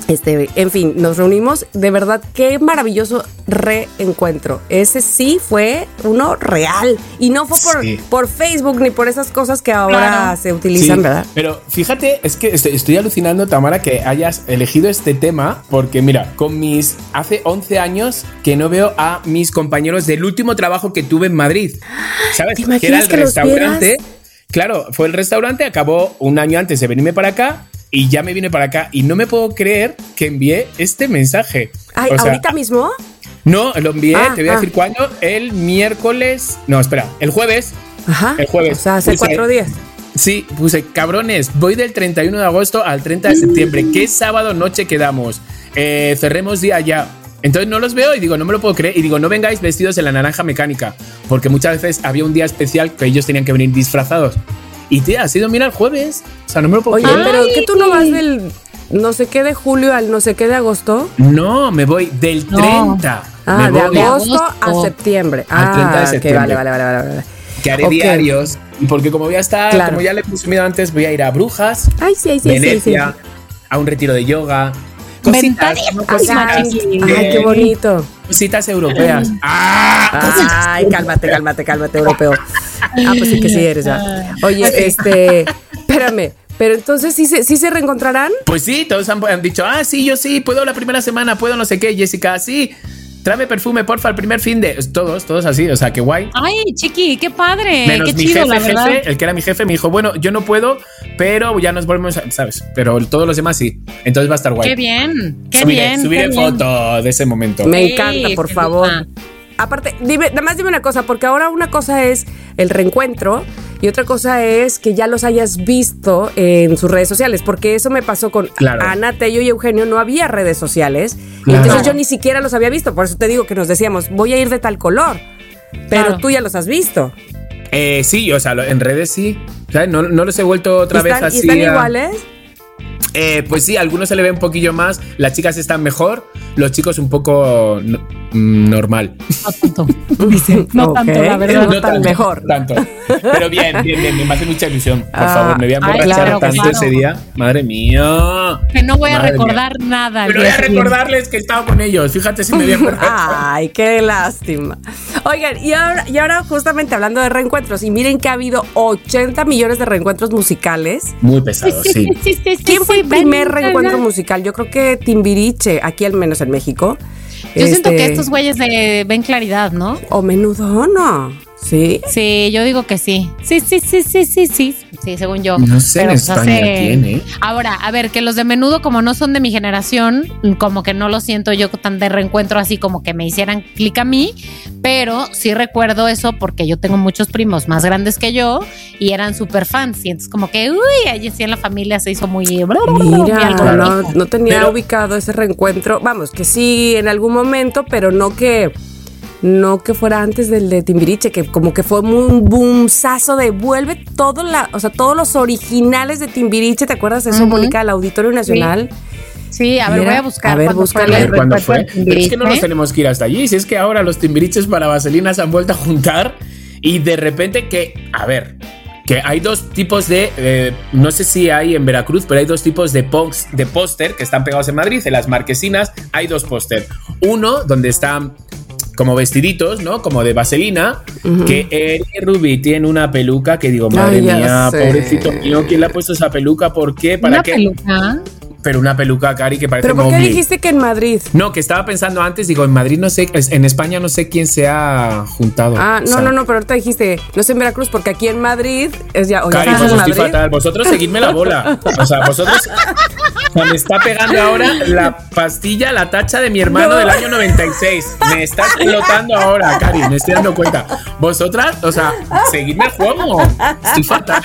Este, en fin, nos reunimos. De verdad, qué maravilloso reencuentro. Ese sí fue uno real. Y no fue por, Sí. por Facebook ni por esas cosas que ahora Claro. se utilizan, Sí, ¿verdad? Pero fíjate, es que estoy, estoy alucinando, Tamara, que hayas elegido este tema, porque mira, con mis. Hace 11 años que no veo a mis compañeros del último trabajo que tuve en Madrid. ¿Sabes? ¿Te que era el que restaurante. Claro, fue el restaurante, acabó un año antes de venirme para acá. Y ya me vine para acá y no me puedo creer que envié este mensaje. Ay, O sea, ahorita mismo. No, lo envié, Ah, te voy a ah. decir cuándo. El miércoles. No, espera, el jueves. Ajá. El jueves. O sea, hace Puse- cuatro días. Sí, puse, cabrones, voy del 31 de agosto al 30 de septiembre. ¿Qué sábado noche quedamos? Eh, cerremos día ya. Entonces no los veo y digo, no me lo puedo creer. Y digo, no vengáis vestidos en la naranja mecánica. Porque muchas veces había un día especial que ellos tenían que venir disfrazados. Y tía, ha sido, mira, el jueves. O sea, no me lo puedo Oye, creer. pero ¿qué tú no vas del no sé qué de julio al no sé qué de agosto? No, me voy del No. 30. Ah, me de voy. agosto, a septiembre. Al 30 de ah, ok, septiembre. vale, vale, vale, vale, vale. Que haré Ok. diarios. Y porque como voy a estar, Claro. como ya le he presumido antes, voy a ir a Brujas, Ay, sí, ay, sí, sí, sí. Venecia, a un retiro de yoga. Cositas. Ay, qué bonito. cositas europeas. ¡Ah! Ay, cálmate, cálmate, cálmate, europeo. Ah, pues sí que sí eres ya. Oye, este, espérame, pero entonces sí se, sí se reencontrarán. Pues sí, todos han, han dicho, ah, sí, yo sí, puedo la primera semana, puedo no sé qué, Jessica, sí. Tráeme perfume, porfa, el primer fin de. Todos, todos así, o sea, qué guay. Ay, chiqui, qué padre. Menos qué mi chido, jefe, la jefe, el que era mi jefe, me dijo, bueno, yo no puedo, pero ya nos volvemos, a- ¿sabes? Pero todos los demás sí. Entonces va a estar guay. Qué bien, qué subiré bien. subiré qué bien. foto de ese momento. Me encanta, por me favor. gusta. Aparte, dime, nada más dime una cosa, porque ahora una cosa es el reencuentro y otra cosa es que ya los hayas visto en sus redes sociales, porque eso me pasó con Claro. Ana, Tello y Eugenio, no había redes sociales, y entonces yo ni siquiera los había visto, por eso te digo que nos decíamos, voy a ir de tal color, pero Claro. tú ya los has visto. Eh, sí, o sea, en redes sí. ¿Sabes? No, no los he vuelto otra vez ¿Están, así. ¿y están a- iguales? Eh, pues sí, algunos se le ve un poquillo más. Las chicas están mejor, los chicos un poco no- mm, normal. No tanto. Dice, no Ok. tanto, la verdad. No tan mejor. Tanto. Pero bien, bien, bien, me hace mucha ilusión. Por Ah, favor, me voy a emborrachar claro, tanto claro. ese día. Madre mía. Que no voy a Madre recordar nada. al Pero voy a recordarles que he estado con ellos. Fíjate si me voy a acordar. Ay, qué lástima. Oigan, y ahora, y ahora justamente hablando de reencuentros, y miren que ha habido 80 millones de reencuentros musicales. Muy pesado, sí. Sí, sí, sí, ¿Quién fue primer reencuentro musical? Yo creo que Timbiriche, aquí al menos en México. Yo siento Este, que estos güeyes de ven claridad, ¿no? O menudo, ¿no? Sí. Sí, yo digo que sí. Sí, sí, sí, sí, sí, sí. Sí, según yo. No sé en Pero, pues, España hace- ¿eh? Ahora, a ver, que los de menudo, como no son de mi generación, como que no lo siento yo tan de reencuentro así como que me hicieran clic a mí, pero sí recuerdo eso porque yo tengo muchos primos más grandes que yo y eran súper fans. Y entonces, como que, uy, allí sí en la familia se hizo muy. muy Mira, algo no, no tenía Pero- ubicado ese reencuentro. Vamos, que sí en algún momento, pero no que no que fuera antes del de Timbiriche, que como que fue muy un boomsazo de vuelve todo la, o sea, todos los originales de Timbiriche, ¿te acuerdas de eso, Ujú. Mónica, al Auditorio Nacional? Sí, a ver, Mira, voy a buscar. a ver, cuándo búscale. el A ver cuándo reencuentro fue. Pero es que no nos tenemos que ir hasta allí. Si es que ahora los timbiriches para vaselina se han vuelto a juntar y de repente que, a ver, que hay dos tipos de, eh, no sé si hay en Veracruz, pero hay dos tipos de, pox- de póster que están pegados en Madrid. En las marquesinas hay dos póster. Uno donde están como vestiditos, ¿no? Como de vaselina, que Eri Ruby tiene una peluca que digo, madre Ay, mía, sé. pobrecito mío, ¿quién le ha puesto esa peluca? ¿Por qué? ¿Para Una qué? peluca. Pero una peluca, Cari, que parece Pero ¿por qué dijiste que en Madrid? No, que estaba pensando antes, digo, en Madrid no sé, en España no sé quién se ha juntado. Ah, O no, sea, no, no, pero ahorita dijiste, no sé en Veracruz, porque aquí en Madrid es ya, Cari, pues en estoy Madrid. fatal. Vosotros seguidme la bola. O sea, vosotros. o sea, me está pegando ahora la pastilla, la tacha de mi hermano No. del año 96. Me está explotando ahora, Cari, me estoy dando cuenta. Vosotras, o sea, seguidme el juego. Estoy fatal.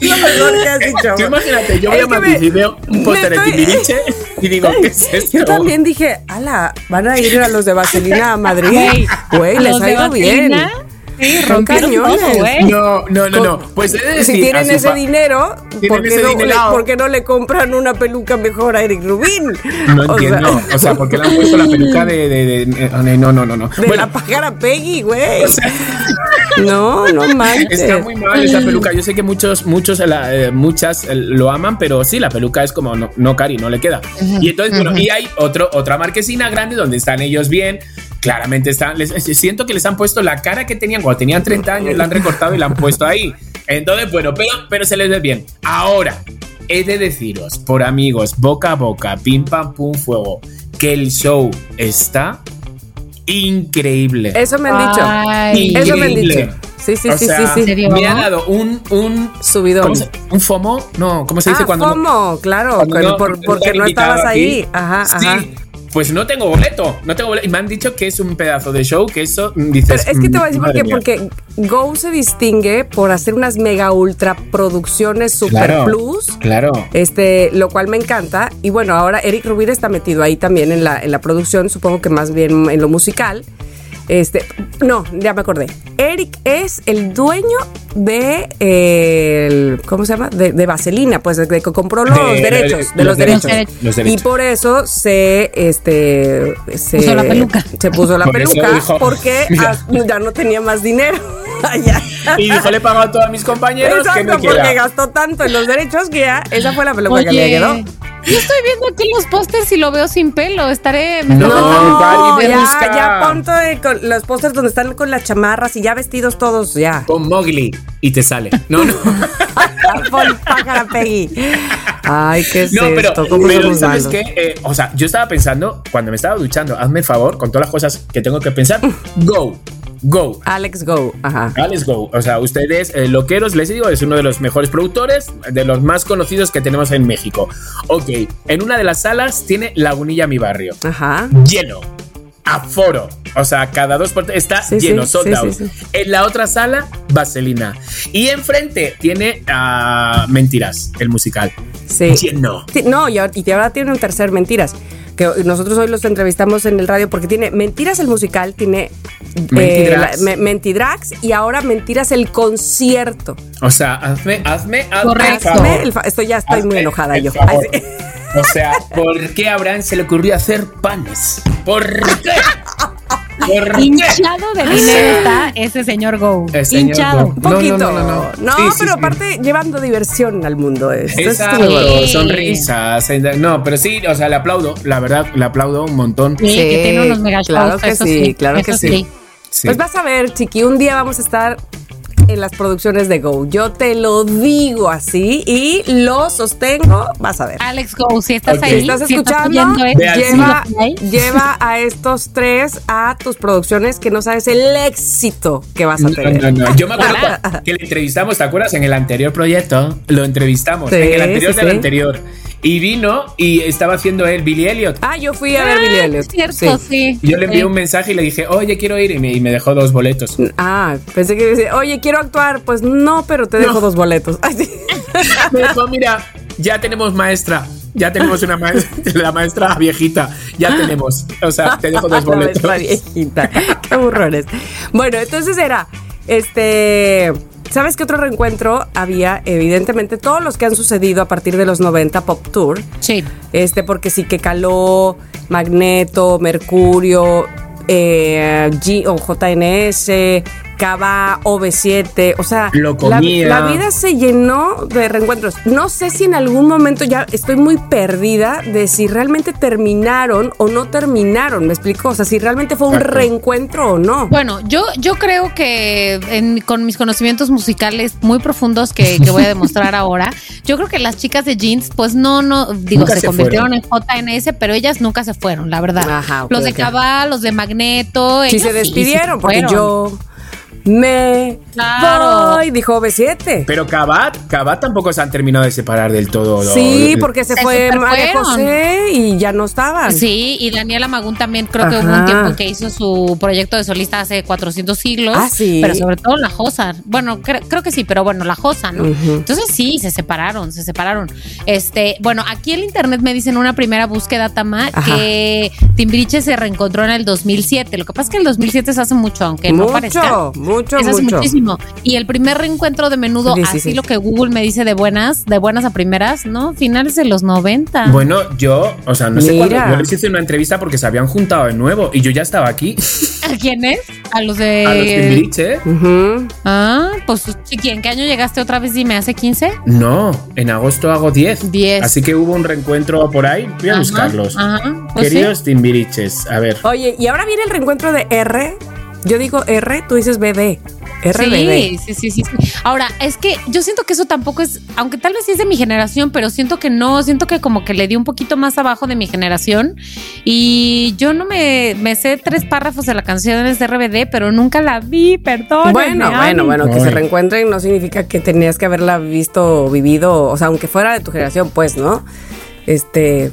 Es lo mejor que has dicho. Tú imagínate, yo voy a Madrid y veo un póster de Timbiriche y digo, ¿qué es esto? Yo también dije, ala, van a ir a los de Vaselina a Madrid. Güey, les ha ido bien. Vaselina, Sí, rompieron todo, güey. No, no, no, no. Pues he de decir, si tienen ese dinero, ¿por qué, ese no, le, por qué no le compran una peluca mejor a Eric Rubin? No O sea, entiendo. O sea, porque le han puesto la peluca de. de, de- de- no, no, no, no. de la pájara Peggy, güey. o sea, no, no manches. está muy mal esa peluca. Yo sé que muchos, muchos, la- eh, muchas eh, lo aman, pero sí, la peluca es como no, no Cari, no le queda. Y entonces, bueno, y hay otro, otra marquesina grande donde están ellos bien. Claramente están. les- siento que les han puesto la cara que tenían cuando tenían 30 años, la han recortado y la han puesto ahí. Entonces, bueno, pero, pero se les ve bien. Ahora, he de deciros, por amigos, boca a boca, pim pam pum fuego, que el show está increíble. Eso me han dicho. Ay. Eso me han Increíble. dicho. Sí, sí, O sí, sea, sí, ¿En sí. Me ha dado un, un Subidón. ¿cómo se- ¿Un FOMO? No, ¿cómo se dice ah, cuando no- FOMO, claro, cuando no- por- porque no estabas invitado ahí. aquí? Ajá, Sí, ajá. Pues no tengo boleto, no tengo boleto. Y me han dicho que es un pedazo de show, que eso mm, dices. Pero es que te voy a decir por qué, porque Go se distingue por hacer unas mega ultra producciones super Claro, plus. Claro. Este, lo cual me encanta. Y bueno, ahora Eric Rubin está metido ahí también en la, en la producción, supongo que más bien en lo musical. Este, no, ya me acordé. Eric es el dueño de eh, el, ¿cómo se llama? De, de Vaselina, pues de que compró los De- derechos, de, los los, derechos. derechos. Los Y por eso se, este, se Puso la peluca. Se puso la Por peluca dijo, porque mira. ya no tenía más dinero. Allá. Y dijo, le he pagado a todos mis compañeros que me Exacto, porque queda. gastó tanto en los derechos que ya esa fue la peluca que le quedó. yo estoy viendo aquí los pósters y lo veo sin pelo. Estaré. me No, No, ya, busca. ya ponte con los pósters donde están con las chamarras y ya vestidos todos, ya. Con Mowgli y te sale. No, no. Pájara Peggy. Ay, qué es No, pero, pero ¿sabes qué? Eh, o sea, yo estaba pensando, cuando me estaba duchando, hazme el favor, con todas las cosas que tengo que pensar, go, go. Alex Go, ajá. Let's go. O sea, ustedes, eh, loqueros, les digo, es uno de los mejores productores, de los más conocidos que tenemos en México. Ok, en una de las salas tiene Lagunilla Mi Barrio. Ajá. Lleno. Aforo. O sea, cada dos por tres está Sí, lleno, sí, sold sí, out. sí, sí. En la otra sala, Vaselina. Y enfrente tiene ah, Mentiras, el musical. Sí. Lleno. Sí, No, y ahora, y ahora tiene un tercer Mentiras. Que nosotros hoy los entrevistamos en el radio porque tiene Mentiras el musical, tiene Mentidrags. la- me- Mentidrags y ahora Mentiras el concierto. O sea, hazme, hazme, hazme Correcto. el favor. Hazme el fa- estoy ya estoy muy enojada yo. favor. Ay, sí. O sea, ¿por qué a Abraham se le ocurrió hacer panes? ¿Por qué? ¿Por qué? Hinchado de dinero está ese señor Go. El señor Hinchado. Go. Un No, no, poquito. no, no, no. Sí, sí, pero sí. aparte llevando diversión al mundo. Esto es Exacto. Sí. sonrisas. No, pero sí, o sea, le aplaudo, la verdad, le aplaudo un montón. Sí, que tiene unos mega claro que sí, claro que sí. Sí. Pues vas a ver, Chiqui, un día vamos a estar en las producciones de Go. Yo te lo digo así y lo sostengo. Vas a ver. Alex Go, si estás ahí, ¿Estás si escuchando? al lleva, lleva a estos tres a tus producciones que no sabes el éxito que vas a No, tener. no, no. Yo me acuerdo que le entrevistamos, ¿te acuerdas? En el anterior proyecto lo entrevistamos, Sí, en el anterior sí, del sí. anterior. Y vino y estaba haciendo él Billy Elliot. Ah, yo fui a ver Ah, Billy Elliot. es cierto, Sí. yo le envié Sí. un mensaje y le dije, oye, quiero ir. Y me, y me dejó dos boletos. Ah, pensé que decía, oye, quiero actuar. Pues no, pero te dejo No. dos boletos. Ay, sí. Me dijo, mira, ya tenemos maestra. Ya tenemos una maestra, la maestra viejita. Ya tenemos. O sea, te dejo dos La boletos. maestra viejita. Qué burrones. Bueno, entonces era, este, ¿sabes qué otro reencuentro había? Evidentemente, todos los que han sucedido a partir de los 90 Pop Tour. Sí. Este, porque sí que Caló, Magneto, Mercurio, eh, G o JNS, Cava, OV7, o sea, Lo la, comía. la vida se llenó de reencuentros. No sé si en algún momento ya estoy muy perdida de si realmente terminaron o no terminaron, ¿me explico? O sea, si realmente fue un Exacto. reencuentro o no. Bueno, yo, yo creo que en- con mis conocimientos musicales muy profundos que, que voy a demostrar ahora, yo creo que las chicas de jeans, pues no, no, digo, Nunca se, se convirtieron en JNS, pero ellas nunca se fueron, la verdad. Ajá, ok, los de ok. Cabal, los de Magneto. Si ellos se sí, despidieron, sí porque fueron. yo me Claro. voy, dijo OV7. Pero Cabat, Cabat tampoco se han terminado de separar del todo. Sí, porque se, Se fue María. José y ya no estaban. Sí, y Daniela Magún también creo que hubo un tiempo en que hizo su proyecto de solista hace 400 siglos. Ah, sí. Pero sobre todo la Josa. Bueno, cre- creo que sí, pero bueno, la Josa, ¿no? Entonces sí, se separaron, se separaron. Este, bueno, aquí en internet me dicen una primera búsqueda, Tama, Ajá. que Timbriche se reencontró en el 2007. Lo que pasa es que el 2007 se hace mucho, aunque no parezca. mucho, Mucho, Es hace mucho. muchísimo. Y el primer reencuentro de menudo, así 16. lo que Google me dice de buenas, de buenas a primeras, ¿no? Finales de los 90. Bueno, yo, o sea, no sé cuándo. Yo les hice una entrevista porque se habían juntado de nuevo y yo ya estaba aquí. ¿A quién es? A los de. A los Timbiriche. Ujú. Ah, pues chiqui, ¿en qué año llegaste otra vez? Dime, ¿hace 15? No, en agosto hago 10. 10. Así que hubo un reencuentro por ahí. Voy a Ajá, buscarlos. ajá, pues Queridos Timbiriches, a ver. Oye, y ahora viene el reencuentro de R. Yo digo R, tú dices BD. RBD. Sí, sí, sí, sí, sí. Ahora, es que yo siento que eso tampoco es, aunque tal vez sí es de mi generación, pero siento que no, siento que como que le di un poquito más abajo de mi generación. Y yo no me, me sé tres párrafos de la canción de RBD, pero nunca la vi, perdón. Bueno, bueno, bueno, que Ay. se reencuentren no significa que tenías que haberla visto o vivido, o sea, aunque fuera de tu generación, pues, ¿no? Este.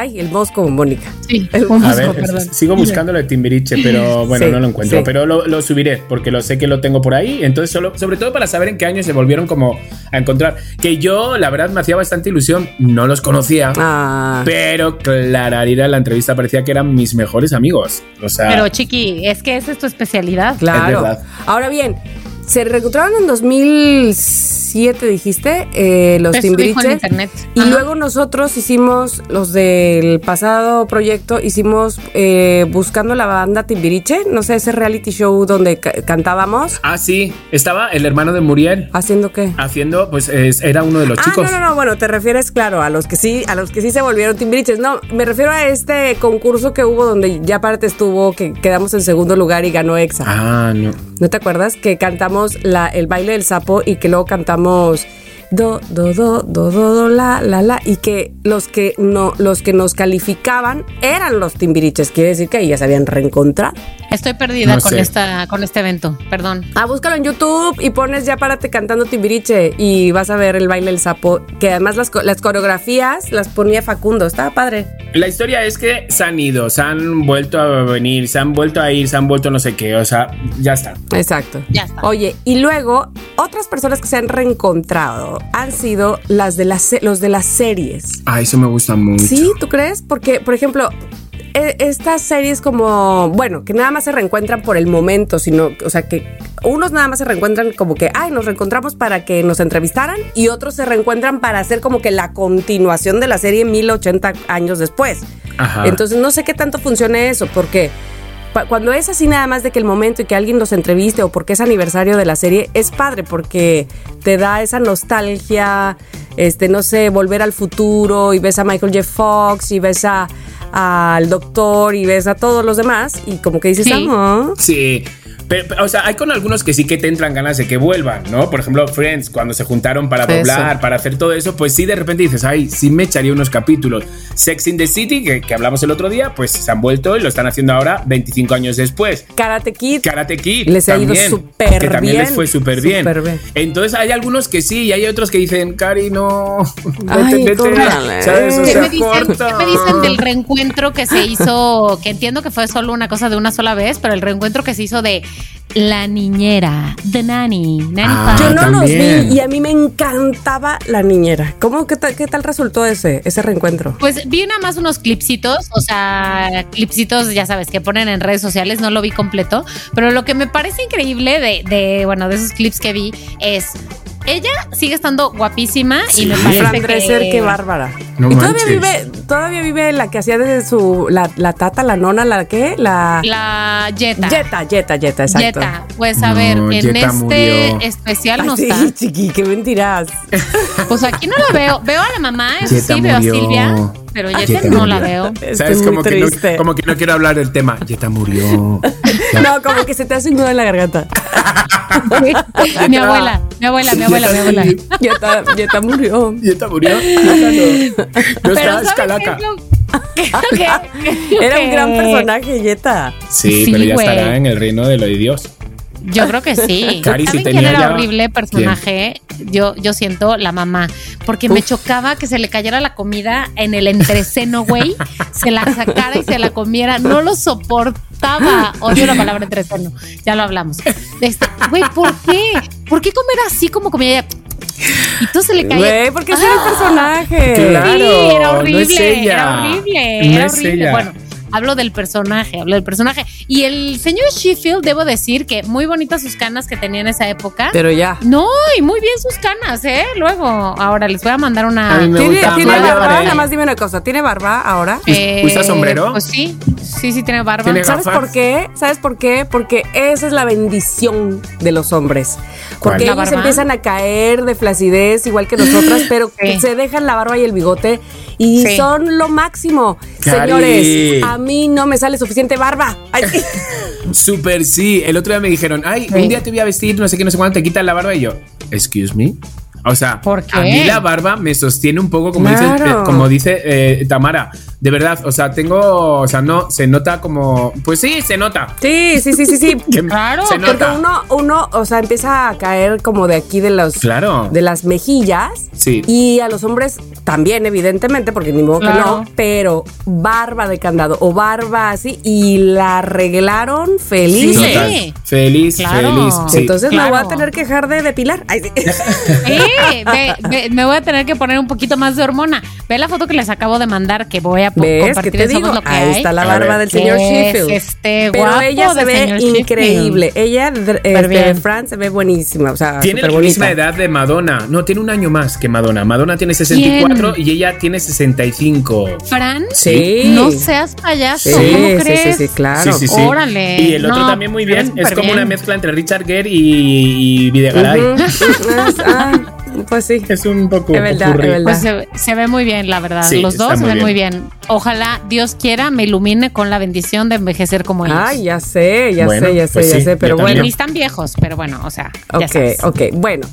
Ay, el Mosco, Mónica. Sí, El un A ver, perdón. es- sigo buscando lo de Timbiriche, pero bueno, Sí, no lo encuentro. sí. Pero lo, lo subiré porque lo sé que lo tengo por ahí. Entonces, solo, sobre todo para saber en qué año se volvieron como a encontrar. Que yo, la verdad, me hacía bastante ilusión. No los conocía. Ah, Pero clararira en la entrevista parecía que eran mis mejores amigos. O sea, Pero chiqui, es que esa es tu especialidad. claro. verdad. Ahora bien, se reencontraron en 2007, dijiste, eh, los Eso dijo en Timbiriche. internet. Y Ajá. luego nosotros hicimos, los del pasado proyecto, hicimos eh, Buscando la banda Timbiriche, no sé, ese reality show donde ca- cantábamos. Ah, sí. Estaba el hermano de Muriel ¿Haciendo qué? haciendo, pues es- era uno de los Ah, chicos. no, no, no, bueno, te refieres, claro, a los que sí, a los que sí se volvieron timbiriches. No, me refiero a este concurso que hubo donde ya aparte estuvo, que quedamos en segundo lugar y ganó Exa. Ah, no. ¿No te acuerdas? Que cantamos la, el baile del sapo y que luego cantamos do, do, do, do, do, do, la, la, la, y que los que no, los que nos calificaban eran los timbiriches. Quiere decir que ahí ya se habían reencontrado. Estoy perdida No con sé. esta, con este evento. Perdón. Ah, búscalo en YouTube y pones ya párate cantando Timbiriche y vas a ver el baile del sapo, que además las, las coreografías las ponía Facundo, estaba padre. La historia es que se han ido, se han vuelto a venir, se han vuelto a ir, se han vuelto no sé qué. O sea, ya está. Exacto. Ya está. Oye, y luego otras personas que se han reencontrado han sido las de las los de las series. Ah, eso me gusta mucho. ¿Sí? ¿Tú crees? Porque, por ejemplo, e- estas series como, bueno, que nada más se reencuentran por el momento, sino, o sea, que unos nada más se reencuentran como que, ay, nos reencontramos para que nos entrevistaran y otros se reencuentran para hacer como que la continuación de la serie 1080 años después. Ajá. Entonces, no sé qué tanto funcione eso, porque cuando es así nada más de que el momento y que alguien los entreviste o porque es aniversario de la serie, es padre porque te da esa nostalgia, este, no sé, volver al futuro y ves a Michael J. Fox y ves a al doctor y ves a todos los demás y como que dices, Sí. ah, Sí. Pero, pero, o sea, hay con algunos que sí que te entran ganas de que vuelvan, ¿no? Por ejemplo, Friends, cuando se juntaron para Eso. doblar, para hacer todo eso, pues sí, de repente dices, ay, sí me echaría unos capítulos. Sex in the City, que, que hablamos el otro día, pues se han vuelto y lo están haciendo ahora 25 años después. Karate Kid. Karate Kid. Les ha ido súper Que también bien, les fue súper bien. bien. Entonces hay algunos que sí y hay otros que dicen, Cari, no. Ay, vete, vete". ¿Sabes? O ¿Qué sea, me, dicen, corta. qué me dicen del reencuentro que se hizo? Que entiendo que fue solo una cosa de una sola vez, pero el reencuentro que se hizo de la niñera, The Nanny, Nanny Ah, Yo no los vi y a mí me encantaba la niñera. ¿Cómo qué tal, qué tal resultó ese ese reencuentro? Pues vi nada más unos clipsitos, o sea, clipsitos, ya sabes, que ponen en redes sociales, no lo vi completo, pero lo que me parece increíble de, de bueno, de esos clips que vi es, ella sigue estando guapísima y me Sí. parece Fran Dresser, que... qué bárbara. No y todavía manches. vive, todavía vive la que hacía desde su la, la tata, la nona, la qué, la La Jetta. Jetta, Jetta, Jetta, exacto. Jetta. Pues a No, ver, en Jetta este murió. especial Ay, no sí, está. chiqui, qué mentiras. Pues aquí no la veo. Veo a la mamá, eso Jetta sí, veo a. Silvia, pero Jetta Jetta no la veo. ¿Sabes? Como que, no, triste. como que no quiero hablar del tema. Jetta murió. No, como que se te hace un nudo en la garganta. mi abuela, mi abuela, mi abuela, mi abuela. Jetta, Jetta murió. Jetta murió. Jetta no. No Pero está, ¿sabes es qué calaca. que- Era un gran personaje, Jetta. Sí, Sí, pero ya güey. estará en el reino de lo de Dios. Yo creo que sí. Cari, si ¿Saben tenía quién era ya- horrible personaje? Yo, yo siento la mamá. Porque me chocaba que se le cayera la comida en el entreceno, güey. Se la sacara y se la comiera. No lo soportaba. Odio la palabra entreceno. Ya lo hablamos. Este, Güey, ¿por qué? ¿Por qué comer así como comida? Y tú se le caía. Güey, porque ese era el Ah. personaje. Claro. Sí, era no horrible, es ella. era horrible, No era es horrible. ella. Bueno, Hablo del personaje, hablo del personaje. Y el señor Sheffield, debo decir que muy bonitas sus canas que tenía en esa época. Pero ya. no, y muy bien sus canas, ¿eh? Luego, ahora les voy a mandar una. A mí me ¿Tiene, gusta tiene Mario barba? Nada más dime una cosa. ¿Tiene barba ahora? Eh, ¿Usa sombrero? Pues sí, sí, sí tiene barba. Tiene ¿Sabes gafas. por qué? ¿Sabes por qué? Porque esa es la bendición de los hombres. Porque ¿La ellos barba? empiezan a caer de flacidez igual que nosotras, pero Sí. se dejan la barba y el bigote y Sí. son lo máximo. Cari. Señores, a mí no me sale suficiente barba. Súper sí. El otro día me dijeron, ay, Sí. un día te voy a vestir, no sé qué, no sé cuándo, te quitas la barba y yo, excuse me. O sea, ¿Por qué? a mí la barba me sostiene un poco, como Claro. dice, eh, como dice eh, Tamara. De verdad, o sea, tengo, o sea, no, se nota como, pues sí, se nota. Sí, sí, sí, sí, sí. Que Claro, se Porque nota. uno, uno, o sea, empieza a caer como de aquí de los Claro. de las mejillas. Sí. Y a los hombres también, evidentemente, porque ni modo que Claro. no, pero barba de candado o barba así, y la arreglaron feliz. Sí. Feliz, Claro. feliz. sí. Entonces me voy a tener que dejar de depilar. Ay, sí. Sí, ve- ve- me voy a tener que poner un poquito más de hormona. Ve la foto que les acabo de mandar que voy a ¿Ves? ¿Qué compartir te en Somos digo? lo que Ahí hay. está la barba del señor Es Sheffield. este Pero guapo ella se ve increíble. Ella, de, este. Fran, se ve buenísima. O sea, Tiene la misma edad de Madonna. No, tiene un año más que Madonna. Madonna tiene 64 y ella tiene 65. Fran, Sí. no seas payaso, Sí, ¿cómo sí, crees? sí, sí, claro. Sí, sí, sí. Órale. Y el otro No, también muy bien. Es como bien. una mezcla entre Richard Gere y, y Videgaray. Ujú. Ah, pues sí. Es un poco. Es verdad, es verdad. Pues se, se ve muy bien, la verdad. Sí, Los dos se ven bien. muy bien. Ojalá Dios quiera me ilumine con la bendición de envejecer como ellos. Ay, ya sé, ya Bueno, sé, ya sé, pues ya sí, sé. Pero bueno. ni están viejos, pero bueno, o sea, ya Ok, sabes. ok. Bueno,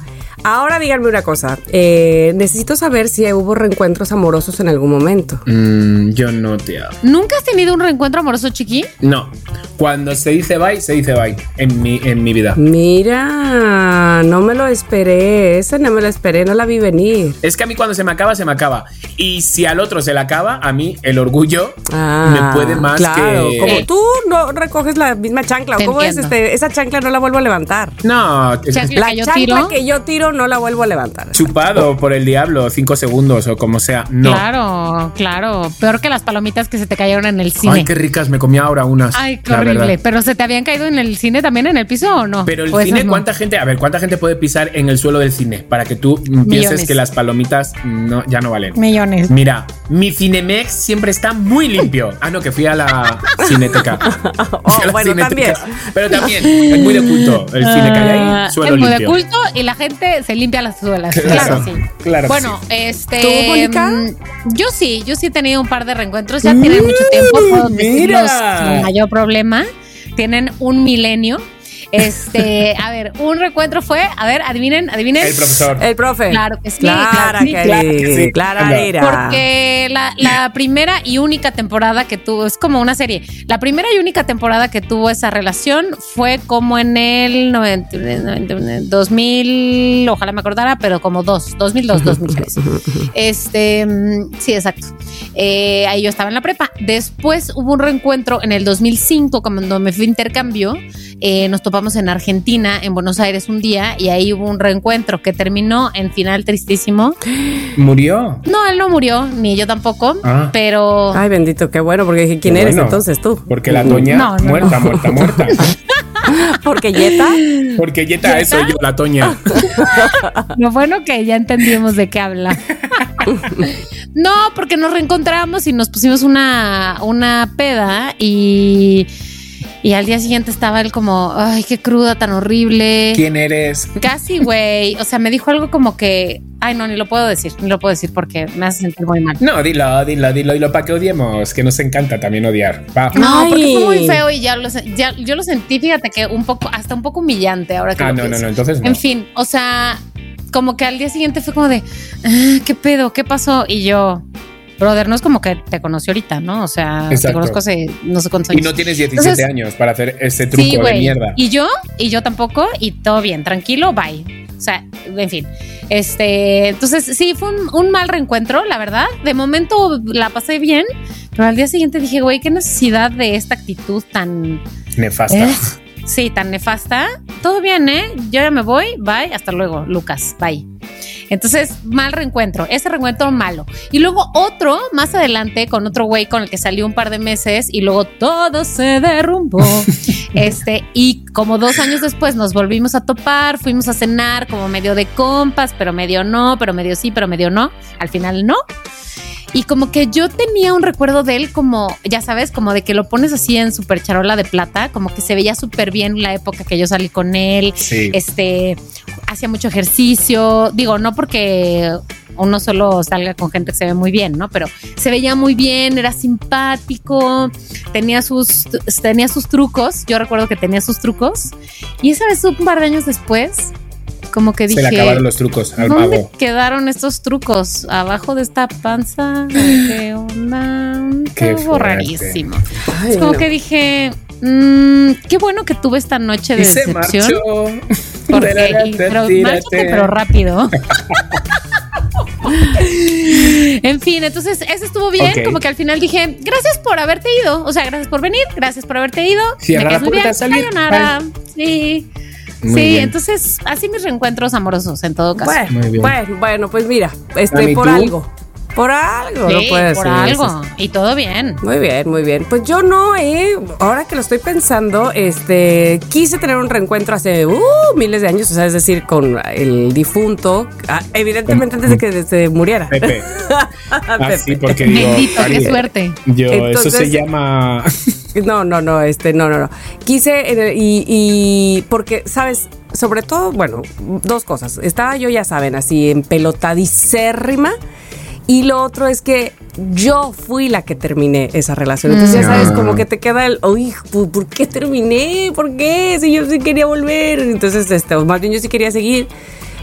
ahora díganme una cosa. Eh, necesito saber si hubo reencuentros amorosos en algún momento. Mm, yo no te amo. ¿Nunca has tenido un reencuentro amoroso, chiqui? No. Cuando se dice bye, se dice bye en mi, en mi vida. Mira, no me lo esperé. Esa no me lo esperé, no la vi venir. Es que a mí cuando se me acaba, se me acaba. Y si al otro se le acaba, a mí el orgullo Ah, me puede más claro, que. Como tú no recoges la misma chancla. ¿o Te ¿Cómo es entiendo. este? Esa chancla no la vuelvo a levantar. No, es- Chancla. La que yo chancla tiro. que yo tiro no la vuelvo a levantar. chupado por el diablo, cinco segundos o como sea. No. Claro, claro. Peor que las palomitas que se te cayeron en el cine. Ay, qué ricas, me comí ahora unas. Ay, qué horrible. verdad. Pero se te habían caído en el cine también en el piso o no? Pero el ¿O esas cine, no? ¿cuánta gente? A ver, ¿cuánta gente puede pisar en el suelo del cine para que tú pienses Millones. que las palomitas no, ya no valen? Millones. Mira, mi Cinemex siempre está muy limpio. Ah, no, que fui a la Cineteca. Oh, Fui a la bueno, Cineteca. también. Pero también, es muy de culto el cine que hay ahí, Ah, suelo es muy de limpio. culto y la gente se limpia las suelas. Claro, Claro, sí. claro Bueno, que este. ¿Tú, mm, Yo sí, yo sí he tenido un par de reencuentros. Ya tienen mucho tiempo. Puedo mira. sin mayor problema. Tienen un milenio. Este, a ver, un reencuentro fue, a ver, adivinen, adivinen. El profesor. El profe. Claro que sí, Clara claro que claro que sí. Clara era. Porque la, la primera y única temporada que tuvo, es como una serie, la primera y única temporada que tuvo esa relación fue como en el 90, 90, 2000, ojalá me acordara, pero como dos, 2002, 2003. Este, mm, sí, exacto. Eh, ahí yo estaba en la prepa. Después hubo un reencuentro en el 2005, cuando me fui a intercambio. Eh, nos topamos en Argentina, en Buenos Aires un día, y ahí hubo un reencuentro que terminó en final tristísimo. ¿Murió? No, él no murió, ni yo tampoco, Ah. pero Ay, bendito, qué bueno, porque dije, ¿quién eres entonces tú? Porque la doña No, no, muerta, muerta, muerta. Porque Yeta. Porque Yeta, eso yo, la Toña. lo bueno que ya entendimos de qué habla. no, porque nos reencontramos y nos pusimos una, una peda y, y al día siguiente estaba él como, ay, qué cruda, tan horrible. ¿Quién eres? Casi, güey. O sea, me dijo algo como que, ay, no, ni lo puedo decir, ni lo puedo decir porque me hace sentir muy mal. No, dilo, dilo, dilo, dilo para que odiemos, que nos encanta también odiar. Va. No, Ay. porque fue muy feo y ya lo, ya, yo lo sentí, fíjate que un poco, hasta un poco humillante ahora que Ah, lo no, no, pienso. no, entonces no. En fin, o sea, como que al día siguiente fue como de, "Ah, ¿qué pedo? ¿Qué pasó? Y yo, brother, no es como que te conocí ahorita, ¿no? O sea, te Exacto. conozco hace no sé cuántos Y años. no tienes 17 Entonces- años para hacer ese truco Sí, de mierda. Y yo, y yo tampoco, y todo bien, tranquilo, bye. O sea, en fin. Este, entonces sí, fue un, un mal reencuentro, la verdad. De momento la pasé bien, pero al día siguiente dije, güey, qué necesidad de esta actitud tan Nefasta. ¿Eh? Sí, tan nefasta. Todo bien, ¿eh? Yo ya me voy. Bye. Hasta luego, Lucas. Bye. Entonces, mal reencuentro, ese reencuentro malo. Y luego otro, más adelante, con otro güey con el que salió un par de meses y luego todo se derrumbó. este, y como dos años después nos volvimos a topar, fuimos a cenar como medio de compas, pero medio no, pero medio sí, pero medio no. Al final no. Y como que yo tenía un recuerdo de él como, ya sabes, como de que lo pones así en super charola de plata, como que se veía súper bien la época que yo salí con él. Sí. Este, hacía mucho ejercicio. Digo, no porque uno solo salga con gente que se ve muy bien, ¿no? Pero se veía muy bien, era simpático, tenía sus, tenía sus trucos. Yo recuerdo que tenía sus trucos. Y esa vez, un par de años después, como que Se dije. le acabaron los trucos al ¿Dónde mago. quedaron estos trucos? ¿Abajo de esta panza? ¿Qué onda? Qué rarísimo. Ay, es como no. que dije, mm, qué bueno que tuve esta noche de Y se decepción. marchó. Porque, y- pero márchate, pero rápido. en fin, entonces ese estuvo bien, como que al final dije, gracias por haberte ido, o sea, gracias por venir, gracias por haberte ido. Cierra Me la puerta salir, sayonara. Sí. Muy sí, bien. entonces así mis reencuentros amorosos en todo caso. Bueno, pues mira, este, Mami, por ¿tú? algo. Por algo, Sí, no puede por ser. algo. Y todo bien. Muy bien, muy bien. Pues yo no, eh, ahora que lo estoy pensando, este, quise tener un reencuentro hace uh, miles de años, o sea, es decir, con el difunto, ah, evidentemente antes de que se muriera. Pepe. Ah, Pepe. sí, porque digo. Bendito, qué suerte. Yo, eso se llama. No, no, no, este, no, no, no. Quise, en el- y, y porque, ¿sabes? Sobre todo, bueno, dos cosas. Estaba yo, ya saben, así empelotadicérrima. Y lo otro es que yo fui la que terminé esa relación. Entonces, ya sabes, como que te queda el, uy, ¿por qué terminé? ¿Por qué? Si yo sí quería volver. Entonces, este, más bien yo sí quería seguir.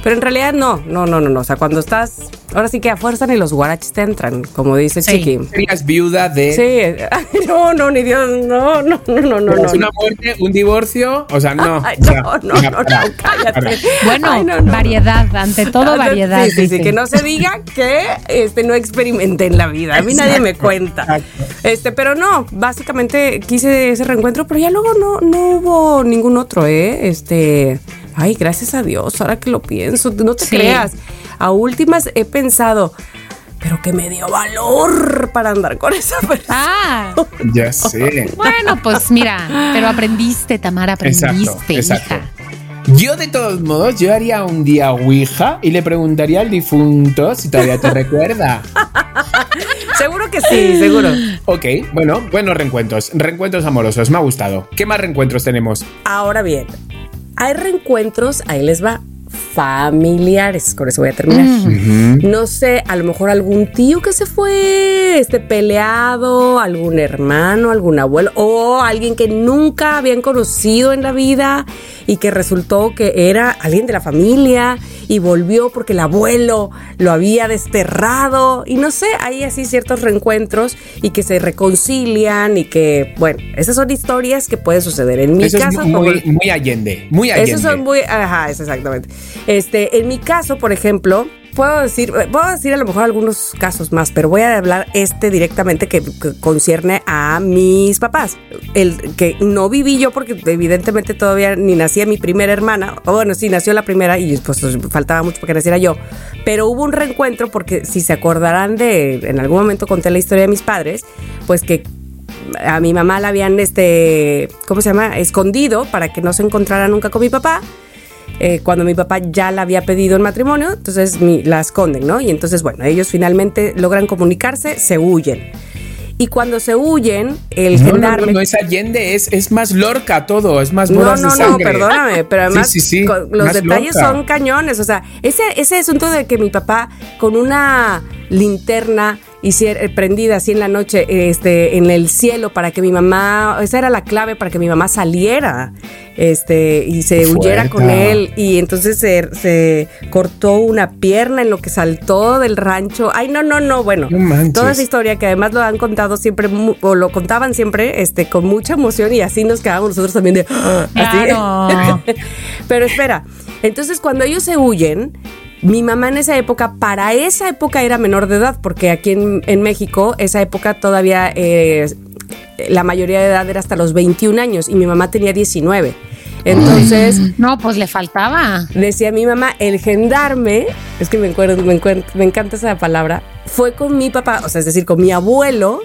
Pero en realidad no, no, no, no, no. O sea, cuando estás, ahora sí que a fuerza ni los guaraches te entran, como dice Sí. Chiqui. Serías viuda de. Sí, no, no, ni Dios, no, no, no, no, no, es una muerte, un divorcio, o sea, no. Ay, o sea, no, no, no, cállate. para. Bueno, Ay, no, no. variedad, ante todo Ah, variedad. Sí, sí, sí, que no se diga que este no experimenté en la vida. A mí nadie me cuenta. exacto. Este, pero no, básicamente quise ese reencuentro, pero ya luego no, no hubo ningún otro, ¿eh? Este, ay, gracias a Dios, ahora que lo pienso, no te Sí. creas. A últimas he pensado, pero que me dio valor para andar con esa persona. Ah, Ya sé. bueno, pues mira, pero aprendiste, Tamara, aprendiste, Exacto, exacto. hija. Yo, de todos modos, yo haría un día Ouija y le preguntaría al difunto si todavía te recuerda. Seguro que sí, seguro. Ok, bueno, buenos reencuentros. Reencuentros amorosos, me ha gustado. ¿Qué más reencuentros tenemos? Ahora bien, hay reencuentros, ahí les va, familiares, con eso voy a terminar. No sé, a lo mejor algún tío que se fue, este peleado, algún hermano, algún abuelo, o alguien que nunca habían conocido en la vida y que resultó que era alguien de la familia y volvió porque el abuelo lo había desterrado y no sé, hay así ciertos reencuentros y que se reconcilian y que, bueno, esas son historias que pueden suceder. En mi Eso es caso, muy, como- muy allende, muy allende. esos son muy, ajá, es exactamente. Este, en mi caso, por ejemplo, puedo decir, puedo decir a lo mejor algunos casos más, pero voy a hablar este directamente que, que concierne a mis papás. El que no viví yo porque evidentemente todavía ni nacía mi primera hermana, o bueno, sí nació la primera y pues faltaba mucho para que naciera yo, pero hubo un reencuentro porque si se acordarán de, en algún momento conté la historia de mis padres, pues que a mi mamá la habían, este, ¿cómo se llama? Escondido para que no se encontrara nunca con mi papá. Eh, cuando mi papá ya la había pedido en matrimonio, entonces mi- la esconden, ¿no? Y entonces, bueno, ellos finalmente logran comunicarse, se huyen. Y cuando se huyen, el No, no, no, gendarme... no, es allende, es, es más lorca todo, es más No, no, de no, perdóname, pero además Sí, sí, sí, con- los detalles son cañones. O sea, ese, ese asunto de que mi papá con una linterna hiciera, eh, prendida así en la noche este, en el cielo para que mi mamá, esa era la clave para que mi mamá saliera este, y se huyera con él. Y entonces se, se cortó una pierna en lo que saltó del rancho. Ay, no, no, no, bueno. No manches. toda esa historia que además lo han contado siempre, o lo contaban siempre este, con mucha emoción y así nos quedábamos nosotros también de... "Ah", así. Claro. Pero espera, entonces cuando ellos se huyen, mi mamá en esa época, para esa época era menor de edad, porque aquí en, en México, esa época todavía eh, la mayoría de edad era hasta los 21 años y mi mamá tenía 19. Entonces, No, pues le faltaba. decía mi mamá, el gendarme, es que me, acuerdo, me, encuent- me encanta esa palabra, fue con mi papá, o sea, es decir, con mi abuelo,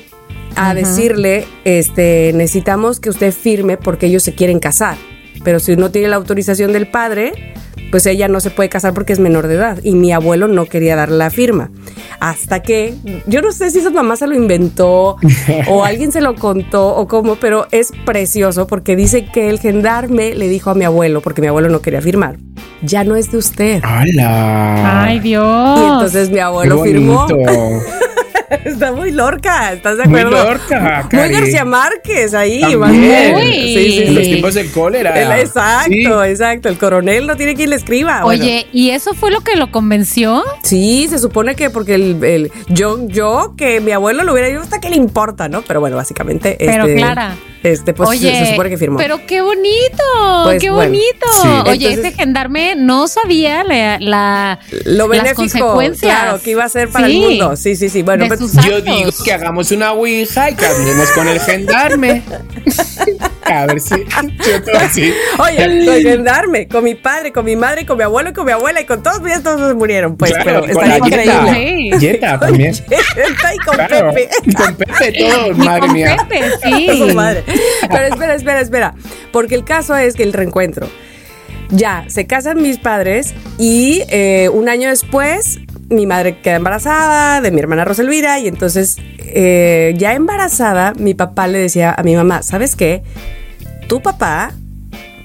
a decirle, este, necesitamos que usted firme porque ellos se quieren casar. Pero si no tiene la autorización del padre, pues ella no se puede casar porque es menor de edad. Y mi abuelo no quería darle la firma. Hasta que, yo no sé si su mamá se lo inventó o alguien se lo contó o cómo, pero es precioso porque dice que el gendarme le dijo a mi abuelo, porque mi abuelo no quería firmar, ya no es de usted. ¡Hala! Ay, Dios. Y entonces mi ¡Qué abuelo firmó. Está muy lorca, ¿estás de Muy acuerdo? lorca, Muy Cari. García Márquez ahí, También. más bien. Uy. Sí, sí, En los sí. tiempos del cólera. El- exacto, Sí. exacto. El coronel no tiene quien le escriba. Bueno, Oye, ¿y eso fue lo que lo convenció? Sí, se supone que porque el, el- yo, yo, que mi abuelo lo hubiera dicho, hasta qué le importa, ¿no? Pero bueno, básicamente. Pero este, Clara. Este, pues Oye, se, se supone que firmó. Pero qué bonito, Pues, qué bueno, bonito. sí. Oye, Entonces- ese gendarme no sabía la, la- lo las benéfico, consecuencias. claro, que iba a ser para Sí. el mundo. Sí, sí, sí. Bueno, Yo digo que hagamos una ouija y que hablemos con el gendarme. A ver si. Yo todo así. Oye, con gendarme, con mi padre, con mi madre, con mi abuelo, y con mi abuela y con todos, mira, todos murieron. Pues, Claro, pero con está la increíble. Yeta. Sí. Yeta también. ahí con Claro. Pepe. Y con Pepe todo, Y madre con mía. Pepe, sí. madre. Pero espera, espera, espera. Porque el caso es que el reencuentro. Ya, se casan mis padres y eh, un año después mi madre queda embarazada de mi hermana Roselvira y entonces eh, ya embarazada mi papá le decía a mi mamá, ¿sabes qué? Tu papá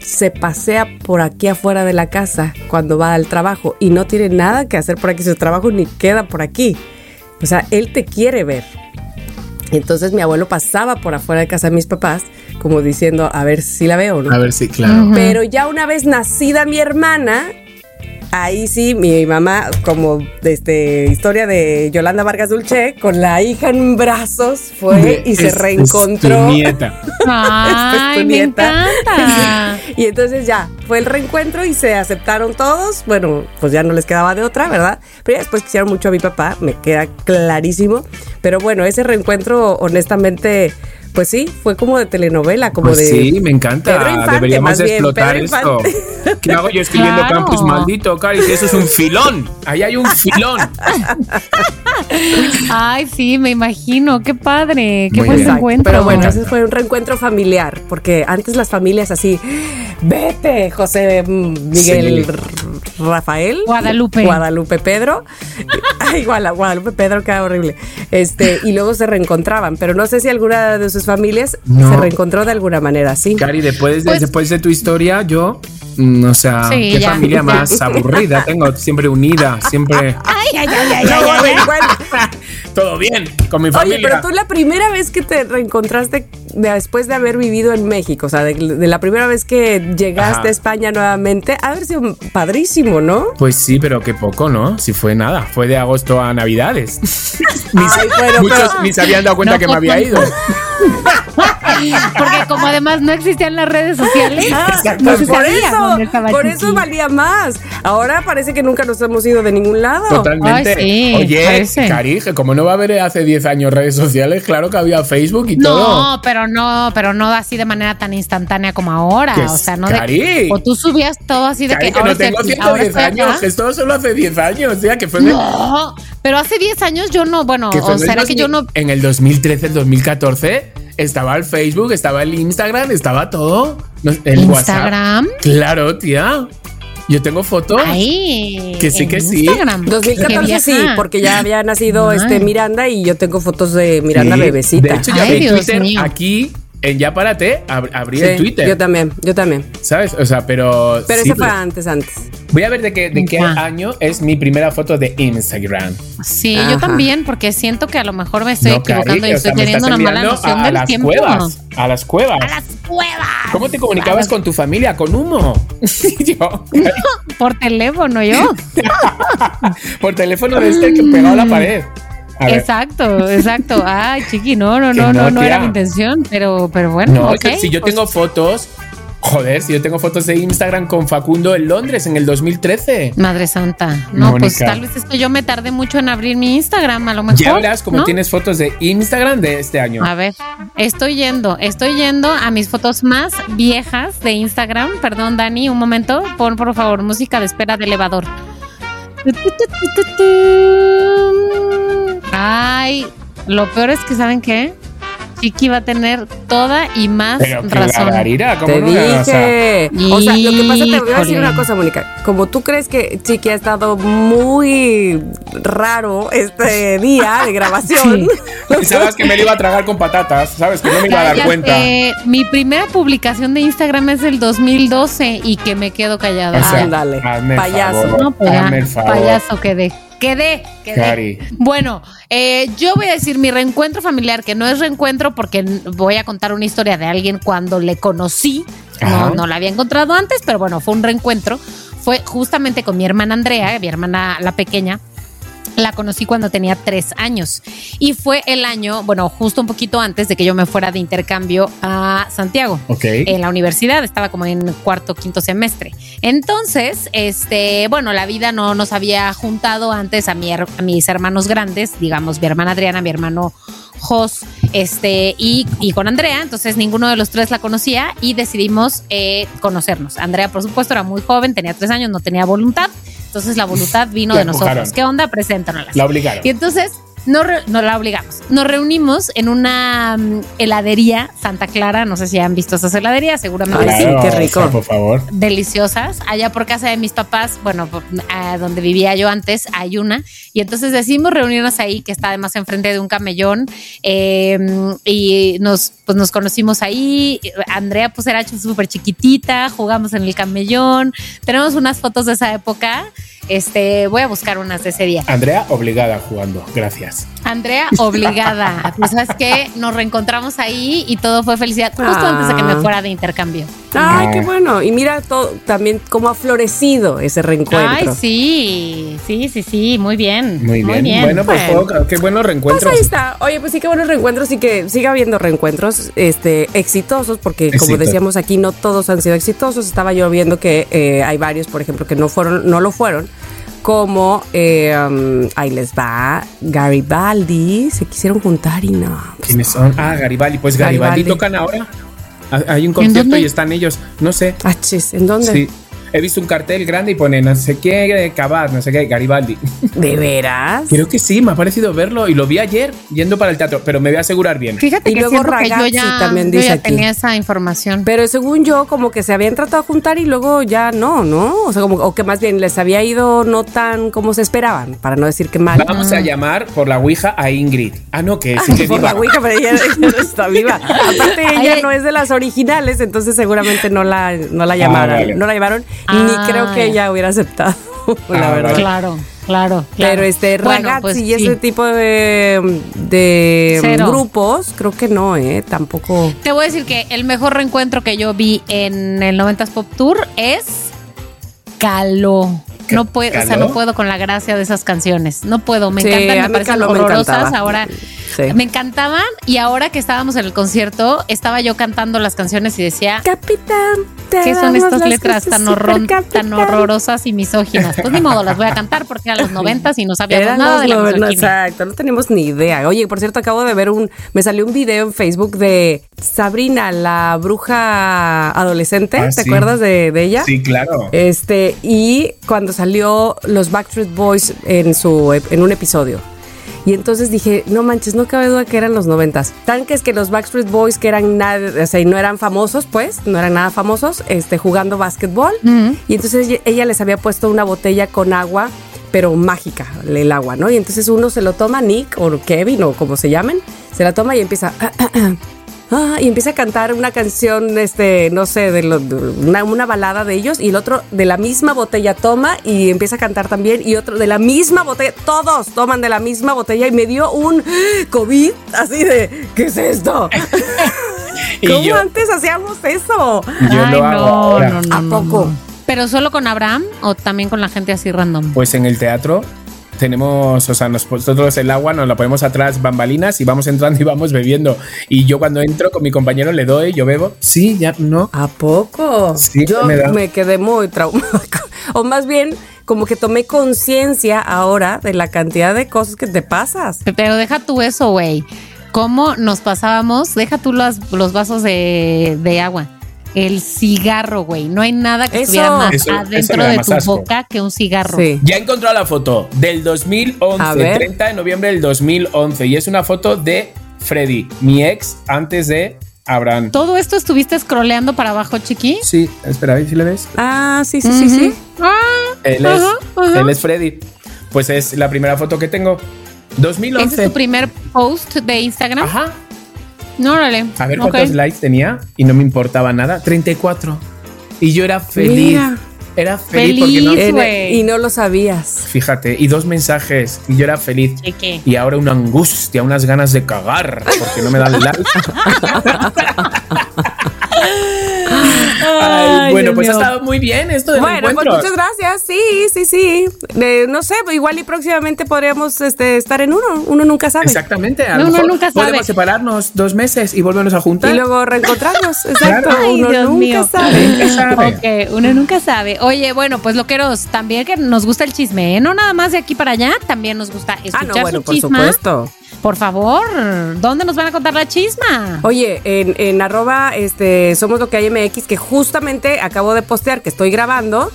se pasea por aquí afuera de la casa cuando va al trabajo y no tiene nada que hacer por aquí, su trabajo ni queda por aquí. O sea, él te quiere ver. Entonces mi abuelo pasaba por afuera de casa de mis papás, como diciendo, a ver si la veo, ¿no? A ver si, claro. Pero ya una vez nacida mi hermana, ahí sí, mi mamá, como de este, historia de Yolanda Vargas Dulce, con la hija en brazos, fue y se Es- es reencontró. tu nieta. Esta es Ay, tu me nieta. encanta. Y entonces ya, fue el reencuentro y se aceptaron todos. Bueno, pues ya no les quedaba de otra, ¿verdad? Pero ya después quisieron mucho a mi papá, me queda clarísimo. Pero bueno, ese reencuentro, honestamente, pues sí, fue como de telenovela, como Pues de. sí, me encanta. Pedro Infante, Deberíamos más bien, explotar Pedro esto. Infante. ¿Qué hago yo escribiendo Claro. Campus Maldito, Cari? Eso es un filón. Ahí hay un filón. Ay, sí, me imagino. Qué padre. Qué Muy buen bien. encuentro. Pero bueno, ese fue un reencuentro familiar, porque antes las familias así, vete, José mm, Miguel Sí. Rafael, Guadalupe. Guadalupe Pedro, ay, Guadalupe Pedro, queda horrible, este, y luego se reencontraban, pero no sé si alguna de sus familias No. se reencontró de alguna manera, sí. Cari, después de, Pues- después de tu historia, yo, mm, o sea, Sí, qué ya. familia más aburrida tengo, siempre unida, siempre Ay, ay, ay, ay, No, ay, ay, ay. reencuentro. Todo bien con mi Oye, familia. pero tú la primera vez que te reencontraste de- después de haber vivido en México, o sea, de, de la primera vez que llegaste Ajá. a España nuevamente, ha haber sido padrísimo, ¿no? Pues sí, pero qué poco, ¿no? Si fue nada, fue de agosto a Navidades. ni, Ay, bueno, muchos pero- ni se habían dado cuenta No, que me pues, había ido. Porque como además no existían las redes sociales, Exacto. no se por sabía eso, por eso valía más. Ahora parece que nunca nos hemos ido de ningún lado. Totalmente. Ay, sí, Oye, parece. Cari, como no va a haber hace 10 años redes sociales, claro que había Facebook y todo. No, pero no, pero no así de manera tan instantánea como ahora. Que o sea, no Cari. de O tú subías todo así de Cari, que, no tengo estoy aquí, ahora 110 estoy años, esto solo hace 10 años, ya que fue No, pero hace 10 años yo no, bueno, o será que yo 2000 no. En el 2013, el 2014, estaba el Facebook, estaba el Instagram, estaba todo. No, El ¿Instagram? WhatsApp. Claro, tía. Yo tengo fotos. Ay, Que sí, en que sí. Instagram. Qué 2014 sí, porque ya había nacido Ay. este Miranda y yo tengo fotos de Miranda Sí, bebecita. De hecho, ya Ay, Twitter aquí. En Ya Párate, ab- abrí Sí, el Twitter. Yo también, yo también. ¿Sabes? O sea, pero. Pero sí, ese fue pero- antes, antes. Voy a ver de qué, de qué año es mi primera foto de Instagram. Sí, Ajá. yo también, porque siento que a lo mejor me estoy No, equivocando y o estoy sea, teniendo una mala noción a, del las tiempo. cuevas. A las cuevas. A las cuevas. ¿Cómo te comunicabas A con tu familia? ¿Con humo? Yo, Por teléfono, yo. por teléfono de este que pegado a la pared. Exacto, exacto. Ay, chiqui, no, no, no, no, no, era mi intención, pero, pero bueno. No, si yo pues, tengo fotos Joder, si yo tengo fotos de Instagram con Facundo en Londres en el 2013. Madre santa. No, pues tal vez es que yo me tardé mucho en abrir mi Instagram, a lo mejor. Ya verás como ¿no? tienes fotos de Instagram de este año. A ver, estoy yendo, estoy yendo a mis fotos más viejas de Instagram. Perdón, Dani, un momento. Pon por favor música de espera de elevador. Ay, lo peor es que, ¿saben qué? Chiqui va a tener toda y más Pero que razón. Gargarira, ¿cómo Te no? O sea, dije. O sea, lo que pasa, te voy a decir una cosa, Mónica. Como tú crees que Chiqui ha estado muy raro este día de grabación. Pensabas que me lo iba a tragar con patatas, ¿sabes? Que no me iba a dar Cállate. cuenta. Mi primera publicación de Instagram es del 2012 y que me quedo callada. O sea, Ándale, payaso. favor, No, pues payaso quedé. Quedé. Cari. Bueno, eh, yo voy a decir mi reencuentro familiar, que no es reencuentro porque voy a contar una historia de alguien cuando le conocí. No, no la había encontrado antes, pero bueno, fue un reencuentro. Fue justamente con mi hermana Andrea, mi hermana la pequeña. La conocí cuando tenía tres años y fue el año, bueno, justo un poquito antes de que yo me fuera de intercambio a Santiago Ok. en la universidad, estaba como en cuarto, quinto semestre. Entonces, este, bueno, la vida no nos había juntado antes a, mi a mis hermanos grandes, digamos, mi hermana Adriana, mi hermano Jos, este, y, y con Andrea, entonces ninguno de los tres la conocía y decidimos eh, conocernos. Andrea, por supuesto, era muy joven, tenía tres años, no tenía voluntad, entonces la voluntad vino La de nosotros. ¿Qué onda? Preséntanoslas. La obligaron. Y entonces no, re- no la obligamos. Nos reunimos en una mm, heladería Santa Clara. No sé si han visto esas heladerías, seguramente sí. qué o sea, rico. por favor. Deliciosas. Allá por casa de mis papás, bueno, por- a donde vivía yo antes, hay una. Y entonces decidimos reunirnos ahí, que está además enfrente de un camellón. eh, y nos, pues nos conocimos ahí. Andrea, pues era súper chiquitita, jugamos en el camellón. Tenemos unas fotos de esa época. Este, voy a buscar unas de ese día. Andrea obligada jugando. Gracias. Andrea, obligada. Pues sabes que nos reencontramos ahí y todo fue felicidad justo Ah. antes de que me fuera de intercambio. Ay, Ah. qué bueno. Y mira todo, también cómo ha florecido ese reencuentro. Ay, sí, sí, sí, sí, muy bien. Muy bien. Bueno, pues Bueno. juego- qué buenos Pues reencuentros. ahí está. Oye, pues sí que buenos reencuentros y que siga habiendo reencuentros este, exitosos, porque como decíamos aquí, no todos han sido exitosos. Estaba yo viendo que eh, hay varios, por ejemplo, que no fueron, no lo fueron. Como eh, um, ahí les va Garibaldi, se quisieron juntar y no. pues ¿Quiénes son? Ah, Garibaldi. Pues Garibaldi, Garibaldi. tocan ahora. Ah, Hay un concierto y están ellos. No sé. Ah, chis, ¿en dónde? Sí. He visto un cartel grande y pone no sé qué, Cabat, no sé qué, Garibaldi. ¿De veras? Creo que sí, me ha parecido verlo y lo vi ayer yendo para el teatro, pero me voy a asegurar bien. Fíjate Y que luego que yo Ragazzi ya, también yo dice ya aquí. tenía esa información. Pero según yo, como que se habían tratado de juntar y luego ya no, ¿no? O sea, como o que más bien les había ido no tan como se esperaban, para no decir que mal. Vamos a llamar por la Ouija a Ingrid. Ah, no, que sigue Por viva. la Ouija, pero ella, ella no está viva. Aparte, ella Ay, no es de las originales, entonces seguramente no la, no la Ah, llamaron. vale. No la llamaron, Ah, ni creo que ella hubiera aceptado, la Ah, verdad. Claro, claro, claro. Pero este Bueno, ragazzi pues, y sí. ese tipo de, de grupos, creo que no, ¿eh? Tampoco. Te voy a decir que el mejor reencuentro que yo vi en el 90s Pop Tour es Caló. No puedo, o sea, no puedo con la gracia de esas canciones. No puedo, me Sí, encantan, me parecen me horrorosas. Ahora Sí. me encantaban y ahora que estábamos en el concierto, estaba yo cantando las canciones y decía, Capitán, te ¿qué son estas letras tan, horror- horrorosas y misóginas? Pues ni modo, las voy a cantar porque eran los noventas y no sabíamos Eran nada de la misoginia. Exacto, no tenemos ni idea. Oye, por cierto, acabo de ver un. Me salió un video en Facebook de Sabrina, la bruja adolescente. Ah, ¿Te sí. acuerdas de, de ella? Sí, claro. Este, y cuando salió los Backstreet Boys en su en un episodio. Y entonces dije, no manches, no cabe duda que eran los noventas. Tan que los Backstreet Boys que eran nada, o sea, y no eran famosos, pues, no eran nada famosos, este, jugando básquetbol. Y entonces ella- ella les había puesto una botella con agua, pero mágica, el agua, ¿no? Y entonces uno se lo toma, Nick o Kevin o como se llamen, se la toma y empieza... "Ah, ah, ah". Ah, y empieza a cantar una canción, este, no sé, de, lo- de una, una balada de ellos, y el otro de la misma botella toma y empieza a cantar también, y otro de la misma botella, todos toman de la misma botella, y me dio un COVID así de, ¿qué es esto? Y ¿Cómo yo- antes hacíamos eso? Yo Ay, lo hago no, ahora. no, no, ¿A no, poco? no. ¿Pero solo con Abraham o también con la gente así random? Pues en el teatro tenemos, o sea, nosotros el agua nos la ponemos atrás bambalinas y vamos entrando y vamos bebiendo. Y yo cuando entro con mi compañero le doy, yo bebo. Sí, ya no. ¿A poco? Sí, Yo me quedé muy traumada. O más bien, como que tomé conciencia ahora de la cantidad de cosas que te pasas. Pero deja tú eso, güey. ¿Cómo nos pasábamos? Deja tú los, los vasos de, de agua. El cigarro, güey. No hay nada que Eso- estuviera más Eso- adentro de más tu asco. boca que un cigarro. Sí. Ya he encontrado la foto del 2011, A ver. 30 de noviembre del 2011. Y es una foto de Freddy, mi ex, antes de Abraham. ¿Todo esto estuviste scrolleando para abajo, chiqui? Sí, espera, a ver si le ves. Ah, sí, sí, sí, sí. Él es, Ajá, ajá. él es Freddy. Pues es la primera foto que tengo. ¿Ese 2011. es tu primer post de Instagram? Ajá. No, órale. A ver cuántos likes tenía y no me importaba nada. 34. Y yo era feliz. Mira. Era feliz, porque no. Güey. y no lo sabías. Fíjate, y dos mensajes y yo era feliz. Y ahora una angustia, unas ganas de cagar porque no me dan like. Ay, bueno, Dios pues ha estado muy bien esto del Bueno, pues encuentro. muchas gracias. Sí, sí, sí. Eh, no sé, igual y próximamente podríamos este, estar en uno. Uno nunca sabe. Exactamente, a No, uno nunca sabe. podemos separarnos dos meses y volvernos a juntar. Y luego reencontrarnos. Exacto. Claro. Ay, uno Dios nunca mío. sabe. Uno nunca sabe. Oye, bueno, pues loqueros, también que nos gusta el chisme, ¿eh? No nada más de aquí para allá, también nos gusta Ah, escuchar no, bueno, su por chisma. supuesto. Por favor, ¿dónde nos van a contar la chisma? Oye, en, en arroba este, somos lo que hay MX, que justamente acabo de postear que estoy grabando.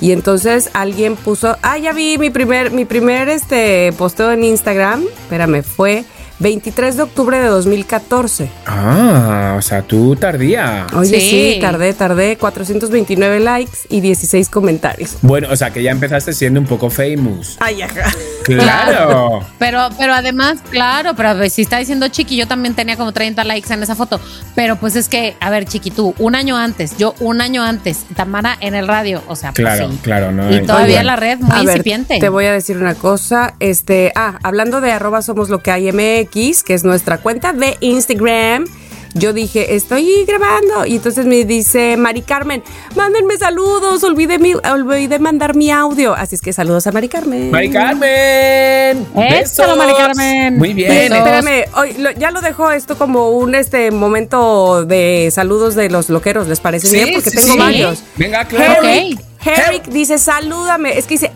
Y entonces alguien puso, ah, ya vi mi primer, mi primer este posteo en Instagram. Espérame, fue 23 de octubre de 2014. Ah, o sea, tú tardía. Oye, Sí. sí, tardé, tardé. 429 likes y 16 comentarios. Bueno, o sea, que ya empezaste siendo un poco famous. Ay, ajá. Claro. Pero, pero además, claro, pero si está diciendo Chiqui, yo también tenía como 30 likes en esa foto. Pero pues es que, a ver, Chiqui, tú, un año antes, yo un año antes, Tamara en el radio, o sea, pues Claro, sí. claro, no Y hay- todavía la red muy A ver, incipiente. te voy a decir una cosa. Este, ah, hablando de arroba somos lo que hay MX, que es nuestra cuenta de Instagram. Yo dije, estoy grabando. Y entonces me dice Mari Carmen, mándenme saludos, olvidé, mi, olvidé mandar mi audio. Así es que saludos a Mari Carmen. Mari Carmen. Eso, Besos. Mari Carmen. Muy bien. Espérame, hoy lo- ya lo dejo esto como un este momento de saludos de los loqueros, ¿les parece Sí, bien? Porque sí, tengo sí. varios. Venga, claro. Herrick, Ok. Herrick dice, salúdame. Es que dice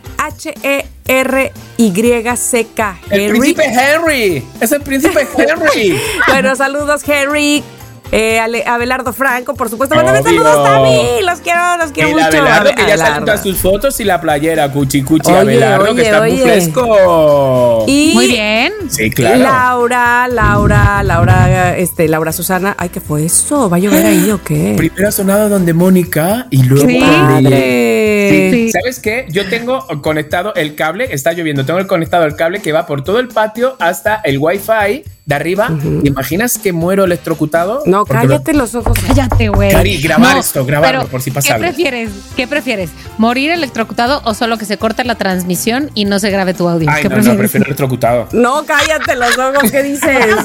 H-E-R-Y-C-K. El Herrick. príncipe Henry. Es el príncipe Henry. Bueno, saludos, Henry. Eh, Ale- Abelardo Franco, por supuesto. Mándame saludos también. Los quiero, los quiero El mucho. Abelardo que ya Abelardo. salen todas sus fotos y la playera, cuchi cuchi Oye, Abelardo, oye, que está muy oye. fresco. Y Muy bien. Sí, claro. Laura, Laura, Laura, este, Laura Susana. Ay, ¿qué fue eso? ¿Va a llover ahí o qué? Primero ha sonado donde Mónica y luego Sí. Padre. Sí. ¿Sabes qué? Yo tengo conectado el cable, está lloviendo, tengo el conectado el cable que va por todo el patio hasta el wifi de arriba. ¿Te imaginas que muero electrocutado? No, Porque cállate los ojos. Cállate, güey. Cari, grabar esto, grabarlo, pero, por si pasa ¿qué algo. prefieres? ¿Qué prefieres? ¿Morir electrocutado o solo que se corte la transmisión y no se grabe tu audio? Ay, ¿Qué no, no, prefiero electrocutado. No, cállate los ojos, ¿qué dices?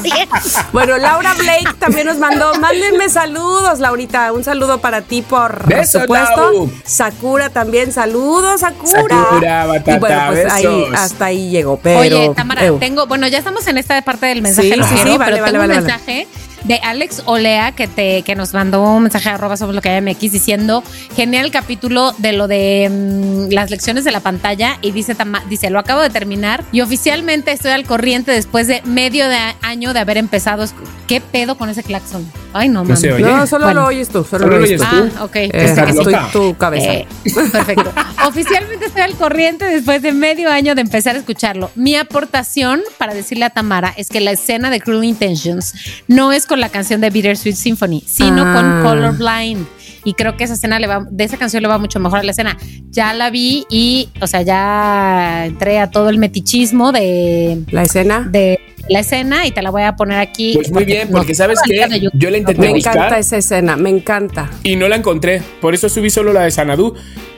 Bueno, Laura Blake también nos mandó, mándenme saludos, Laurita, un saludo para ti por Besos, supuesto. Lau. Sakura también, saludos, Sakura. Sakura, batata, y bueno, pues ahí, hasta ahí llegó, pero... Oye, Tamara, tengo, bueno, ya estamos en esta parte del mensaje, Sí, sí, sí, vale, pero vale, tengo vale, un vale. mensaje de Alex Olea que te que nos mandó un mensaje a arroba somos lo que hay MX diciendo genial capítulo de lo de mm, las lecciones de la pantalla y dice Tama- dice lo acabo de terminar y oficialmente estoy al corriente después de medio de año de haber empezado qué pedo con ese claxon ay no mames. No, solo Bueno. lo oyes tú, solo, Solo lo oyes tú. ah ok Eh, estoy tu cabeza. Eh, perfecto. Oficialmente estoy al corriente después de medio año de empezar a escucharlo. Mi aportación para decirle a Tamara es que la escena de Cruel Intentions no es con la canción de Bittersweet Symphony, sino Ah. con Colorblind. Y creo que esa escena le va, de esa canción le va mucho mejor a la escena. Ya la vi y, o sea, ya entré a todo el metichismo de, La escena. de la escena y te la voy a poner aquí. Pues muy bien, porque ¿sabes YouTube. Yo la intenté Me encanta buscar esa escena, me encanta. y no la encontré. Por eso subí solo la de Sanadú.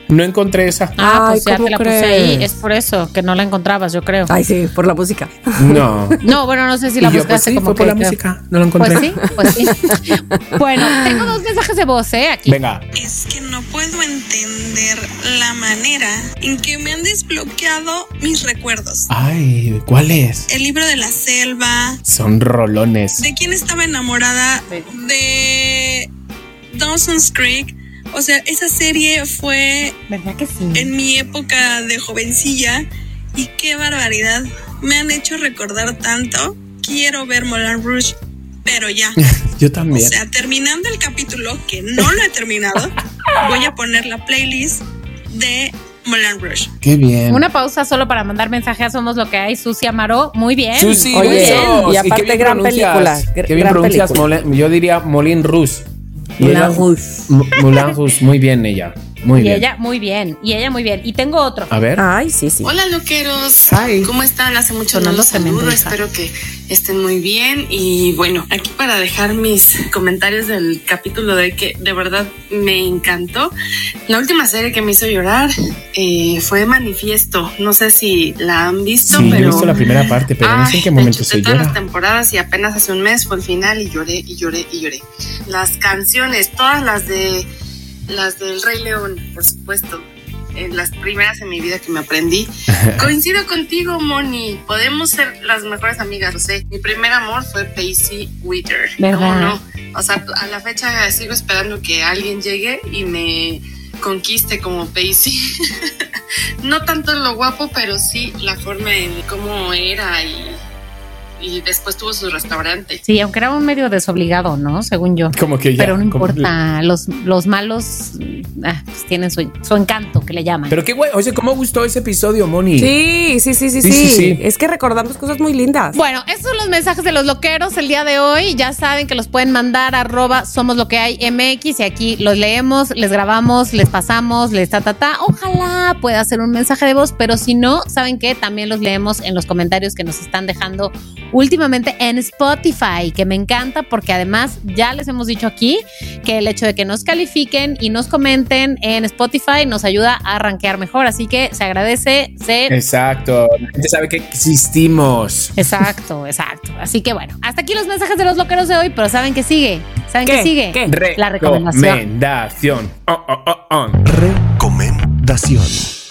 No encontré esa. Ah, pues Ay, ya ¿cómo te la puse ahí. Es por eso que no la encontrabas, yo creo. Ay, sí, por la música. No. No, bueno, no sé si la yo, pues buscaste sí, como fue por que- la música. No la encontré. Pues sí, pues sí. bueno, tengo dos mensajes de voz, ¿eh? Aquí. Venga. Es que no puedo entender la manera en que me han desbloqueado mis recuerdos. Ay, ¿cuál es? El libro de la selva. Son rolones. ¿De quién estaba enamorada? De Dawson's Creek. O sea, esa serie fue ¿Verdad que sí? en mi época de jovencilla y qué barbaridad. Me han hecho recordar tanto. Quiero ver Moulin Rouge, pero ya. Yo O también. sea, terminando el capítulo, que no lo he terminado, voy a poner la playlist de Moulin Rouge. Qué bien. Una pausa solo para mandar mensaje a Somos lo que hay. Susi Amaro, muy bien. Susi, Oye, besos. y aparte qué bien gran pronuncias. película, Qué bien gran pronuncias. película. Moulin- yo diría Molin Rouge. Y Moulin Rouge. Moulin Rouge, muy bien ella. Muy y bien. ella, muy bien. Y ella, muy bien. Y tengo otro. A ver. Ay, sí, sí. Hola loqueros, Hi. ¿cómo están? Hace mucho no los saludo, espero que estén muy bien y bueno, aquí para dejar mis comentarios del capítulo de que de verdad me encantó. La última serie que me hizo llorar eh, fue Manifiesto, no sé si la han visto, Sí, yo he pero... visto la primera parte, pero no sé en Ay, qué me momento se todas las llora. temporadas y apenas hace un mes fue el final y lloré y lloré y lloré. Las canciones, todas las de las del Rey León, por supuesto. eh, las primeras en mi vida que me aprendí. Coincido contigo, Moni. Podemos ser las mejores amigas, lo sé. Mi primer amor fue Pacey Witter. ¿Verdad? ¿Cómo no? O sea, a la fecha sigo esperando que alguien llegue y me conquiste como Pacey. no tanto en lo guapo, pero sí la forma en cómo era y, y después tuvo su restaurante. Sí, aunque era un medio desobligado, ¿no? Según yo. Como que ya. Pero no como- importa. Los, los malos ah, pues tienen su, su encanto que le llaman. Pero qué guay. Oye, ¿cómo gustó ese episodio, Moni? Sí, sí, sí, sí, Sí, sí, sí. sí. Es que recordamos cosas muy lindas. Bueno, estos son los mensajes de los loqueros el día de hoy. Ya saben que los pueden mandar a arroba somos lo que hay MX y aquí los leemos, les grabamos, les pasamos, les ta ta ta. Ojalá pueda hacer un mensaje de voz, pero si no, saben que también los leemos en los comentarios que nos están dejando últimamente en Spotify, que me encanta porque además ya les hemos dicho aquí que el hecho de que nos califiquen y nos comenten en Spotify nos ayuda a rankear mejor. Así que se agradece, se Exacto. La gente sabe que existimos. Exacto, exacto. Así que bueno, hasta aquí los mensajes de los loqueros de hoy, pero ¿saben qué sigue? ¿Saben qué, ¿Qué? sigue? ¿Qué? La recomendación. Recomendación. Oh, oh, oh, oh. Recomendación.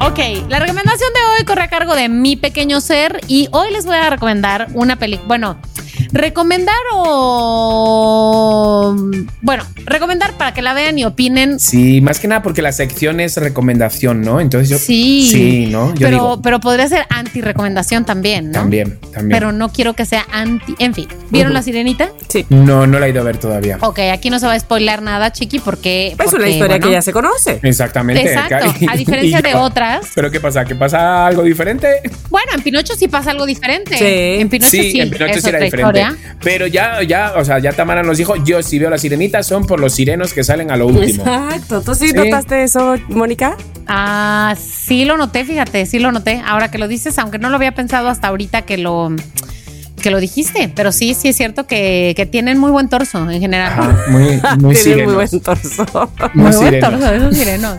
Ok, la recomendación de hoy corre a cargo de mi pequeño ser y hoy les voy a recomendar una película. Bueno, recomendar o. Bueno, recomendar para que la vean y opinen. Sí, más que nada porque la sección es recomendación, ¿no? Entonces yo. Sí. Sí, ¿no? Yo pero, digo. pero podría ser anti-recomendación también, ¿no? También, también. Pero no quiero que sea anti. En fin, ¿vieron la sirenita? Sí. No, no la he ido a ver todavía. Ok, aquí no se va a spoiler nada, chiqui, porque. Es una historia bueno, que ya se conoce. Exactamente. Exacto, a diferencia de otras. ¿Pero qué pasa? ¿Que pasa algo diferente? Bueno, en Pinocho sí pasa algo diferente. Sí. En Pinocho sí, sí, en Pinocho es sí era diferente. Pero ya, ya, o sea, ya Tamara nos dijo, yo si veo la sirenita son por los sirenos que salen a lo último. Exacto. ¿Tú sí, Sí. notaste eso, Mónica? Ah, sí lo noté, fíjate, sí lo noté. Ahora que lo dices, aunque no lo había pensado hasta ahorita que lo que lo dijiste, pero sí, sí es cierto que, que tienen muy buen torso en general. Ajá, muy, muy Tiene sirenos. muy buen torso. Muy, Muy buen torso, esos sirenos.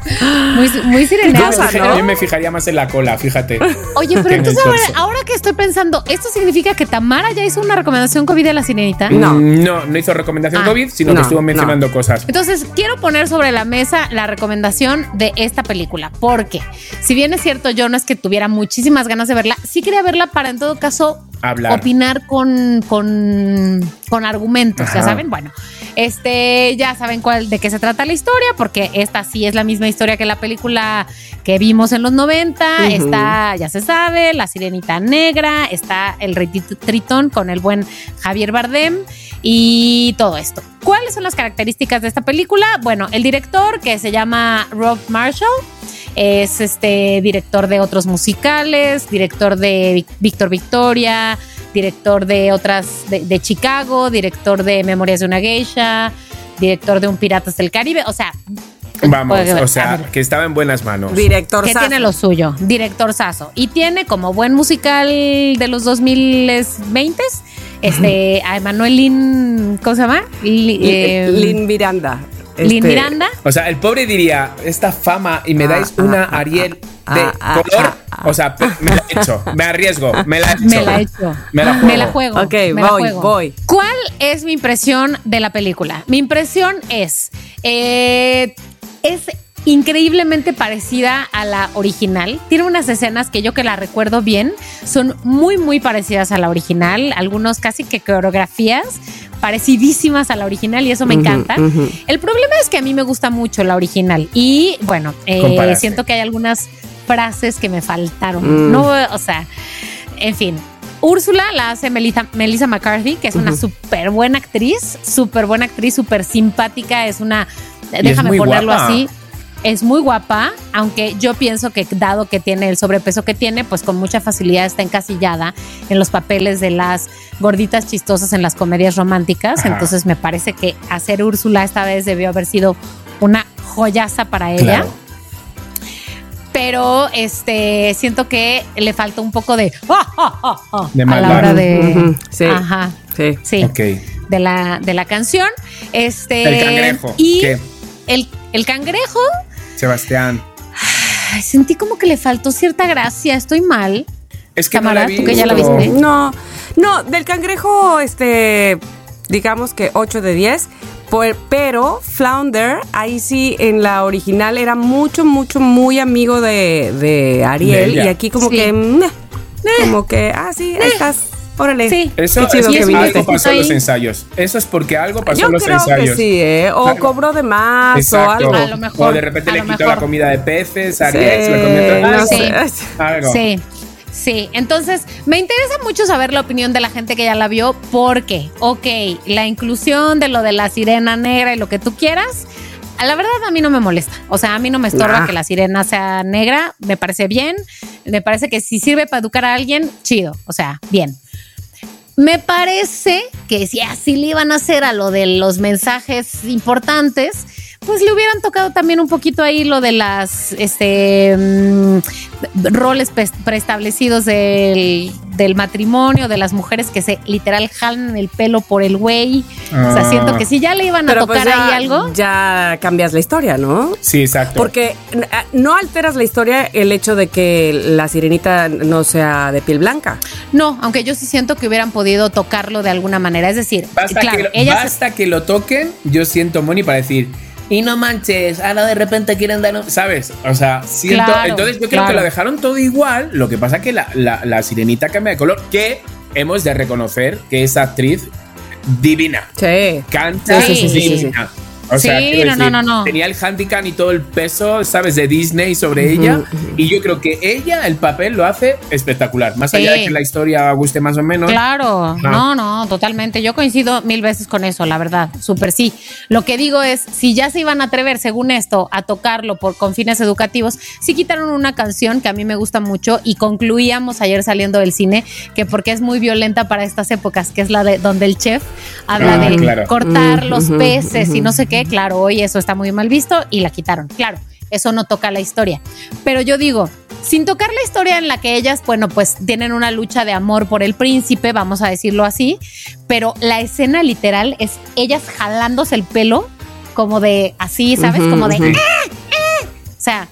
Muy, muy Yo me, fija- ¿no? yo me fijaría más en la cola, fíjate. Oye, pero entonces ahora, que estoy pensando, ¿esto significa que Tamara ya hizo una recomendación COVID de la sirenita? No. Mm, no, no hizo recomendación Ah. COVID, sino No, que estuvo no. mencionando cosas. Entonces, quiero poner sobre la mesa la recomendación de esta película, porque si bien es cierto, yo no es que tuviera muchísimas ganas de verla, sí quería verla para en todo caso Hablar. opinar con, con, con argumentos, ya Ajá. saben. Bueno, este, ya saben cuál, de qué se trata la historia, porque esta sí es la misma historia que la película que vimos en los 90. Ujú. Está, ya se sabe, la sirenita negra, está el rey Tritón con el buen Javier Bardem y todo esto. ¿Cuáles son las características de esta película? Bueno, el director que se llama Rob Marshall es este director de otros musicales, director de Víctor Victoria, director de otras de, de Chicago, director de Memorias de una Geisha, director de Un Piratas del Caribe, o sea, Vamos, Pues, o sea, que estaba en buenas manos. Director que tiene lo suyo, director Sazo. Y tiene como buen musical de los 2020 este, a Emanuel Lin, ¿cómo se llama? Li- eh, Lin Miranda. Lin Este, Miranda. O sea, el pobre diría, esta fama y me Ah, dais ah, una ah, Ariel de ah, color. o sea, me la he hecho, me arriesgo, me la he hecho. Me la he hecho. Me la Me la juego. juego. Ok, me la voy, juego. voy. ¿Cuál es mi impresión de la película? Mi impresión es. eh, es increíblemente parecida a la original. Tiene unas escenas que yo que la recuerdo bien son muy, muy parecidas a la original. Algunos casi que coreografías parecidísimas a la original y eso me encanta. El problema es que a mí me gusta mucho la original y bueno, eh, siento que hay algunas frases que me faltaron. Mm. No, o sea, en fin. Úrsula la hace Melissa, Melissa McCarthy, que es una súper buena actriz, súper buena actriz, súper simpática, es una, es déjame ponerlo guapa. así, es muy guapa, aunque yo pienso que dado que tiene el sobrepeso que tiene, pues con mucha facilidad está encasillada en los papeles de las gorditas chistosas en las comedias románticas. Ajá. Entonces me parece que hacer Úrsula esta vez debió haber sido una joyaza para ella. Claro. Pero este siento que le falta un poco de, De a la hora de sí. ajá, Sí. sí, Ok. de la de la canción. Este El cangrejo. y ¿Qué? el, el cangrejo Sebastián. Ay, sentí como que le faltó cierta gracia. Estoy mal. Es que Tamara, no tú que ya la viste. No, no, del cangrejo, este, digamos que 8 de 10. por- pero Flounder, ahí sí, en la original era mucho, mucho, muy amigo de, de Ariel. De y aquí como Sí. que, meh, como que, ah, sí, ahí estás, órale. Sí. Eso, Qué chido eso que es viniste. algo pasó en los ensayos. Eso es porque algo pasó en los creo ensayos. que sí, ¿eh? O Claro. cobró de más Exacto. o algo. A lo mejor, o de repente a le quitó mejor. la comida de peces, Sí, Ariel se la comió no algo. sé. Algo. Sí. Sí, entonces me interesa mucho saber la opinión de la gente que ya la vio, porque, ok, la inclusión de lo de la sirena negra y lo que tú quieras, a la verdad a mí no me molesta. O sea, a mí no me estorba Nah. que la sirena sea negra, me parece bien, me parece que si sirve para educar a alguien, chido, o sea, bien. Me parece que si así le iban a hacer a lo de los mensajes importantes, pues le hubieran tocado también un poquito ahí lo de las este mm, roles pre- preestablecidos del, del matrimonio, de las mujeres que se literal jalan el pelo por el güey. O sea, Ah. siento que si ya le iban a Pero tocar pues ya, ahí algo. ya cambias la historia, ¿no? Sí, exacto. Porque n- a- no alteras la historia el hecho de que la sirenita no sea de piel blanca. No, aunque yo sí siento que hubieran podido tocarlo de alguna manera. Es decir, Basta, claro, que, lo, ella se- basta que lo toquen, yo siento Moni para decir, y no manches, ahora de repente quieren dar un-", ¿Sabes? O sea, siento. Claro, entonces yo creo claro. que lo dejaron todo igual. Lo que pasa que la, la- la sirenita cambia de color, que hemos de reconocer que esa actriz divina. Sí. Canta Sí, sí. O sea, Sí, no, no, no, no. Tenía el handicap y todo el peso, ¿sabes? De Disney sobre ella. Y yo creo que ella, el papel, lo hace espectacular. Más allá de que la historia guste más o menos. Claro, no, no, totalmente. Yo coincido mil veces con eso, la verdad, súper sí. Lo que digo es, si ya se iban a atrever, según esto, a tocarlo por con fines educativos, sí quitaron una canción que a mí me gusta mucho y concluíamos ayer saliendo del cine que porque es muy violenta para estas épocas, que es la de donde el chef habla Ah, de claro. cortar los peces y no sé qué. Claro, hoy eso está muy mal visto y la quitaron. Claro, eso no toca la historia. Pero yo digo, sin tocar la historia en la que ellas, bueno, pues tienen una lucha de amor por el príncipe, vamos a decirlo así, pero la escena literal es ellas jalándose el pelo como de así, ¿sabes? Como de... "Ah, ah". O sea,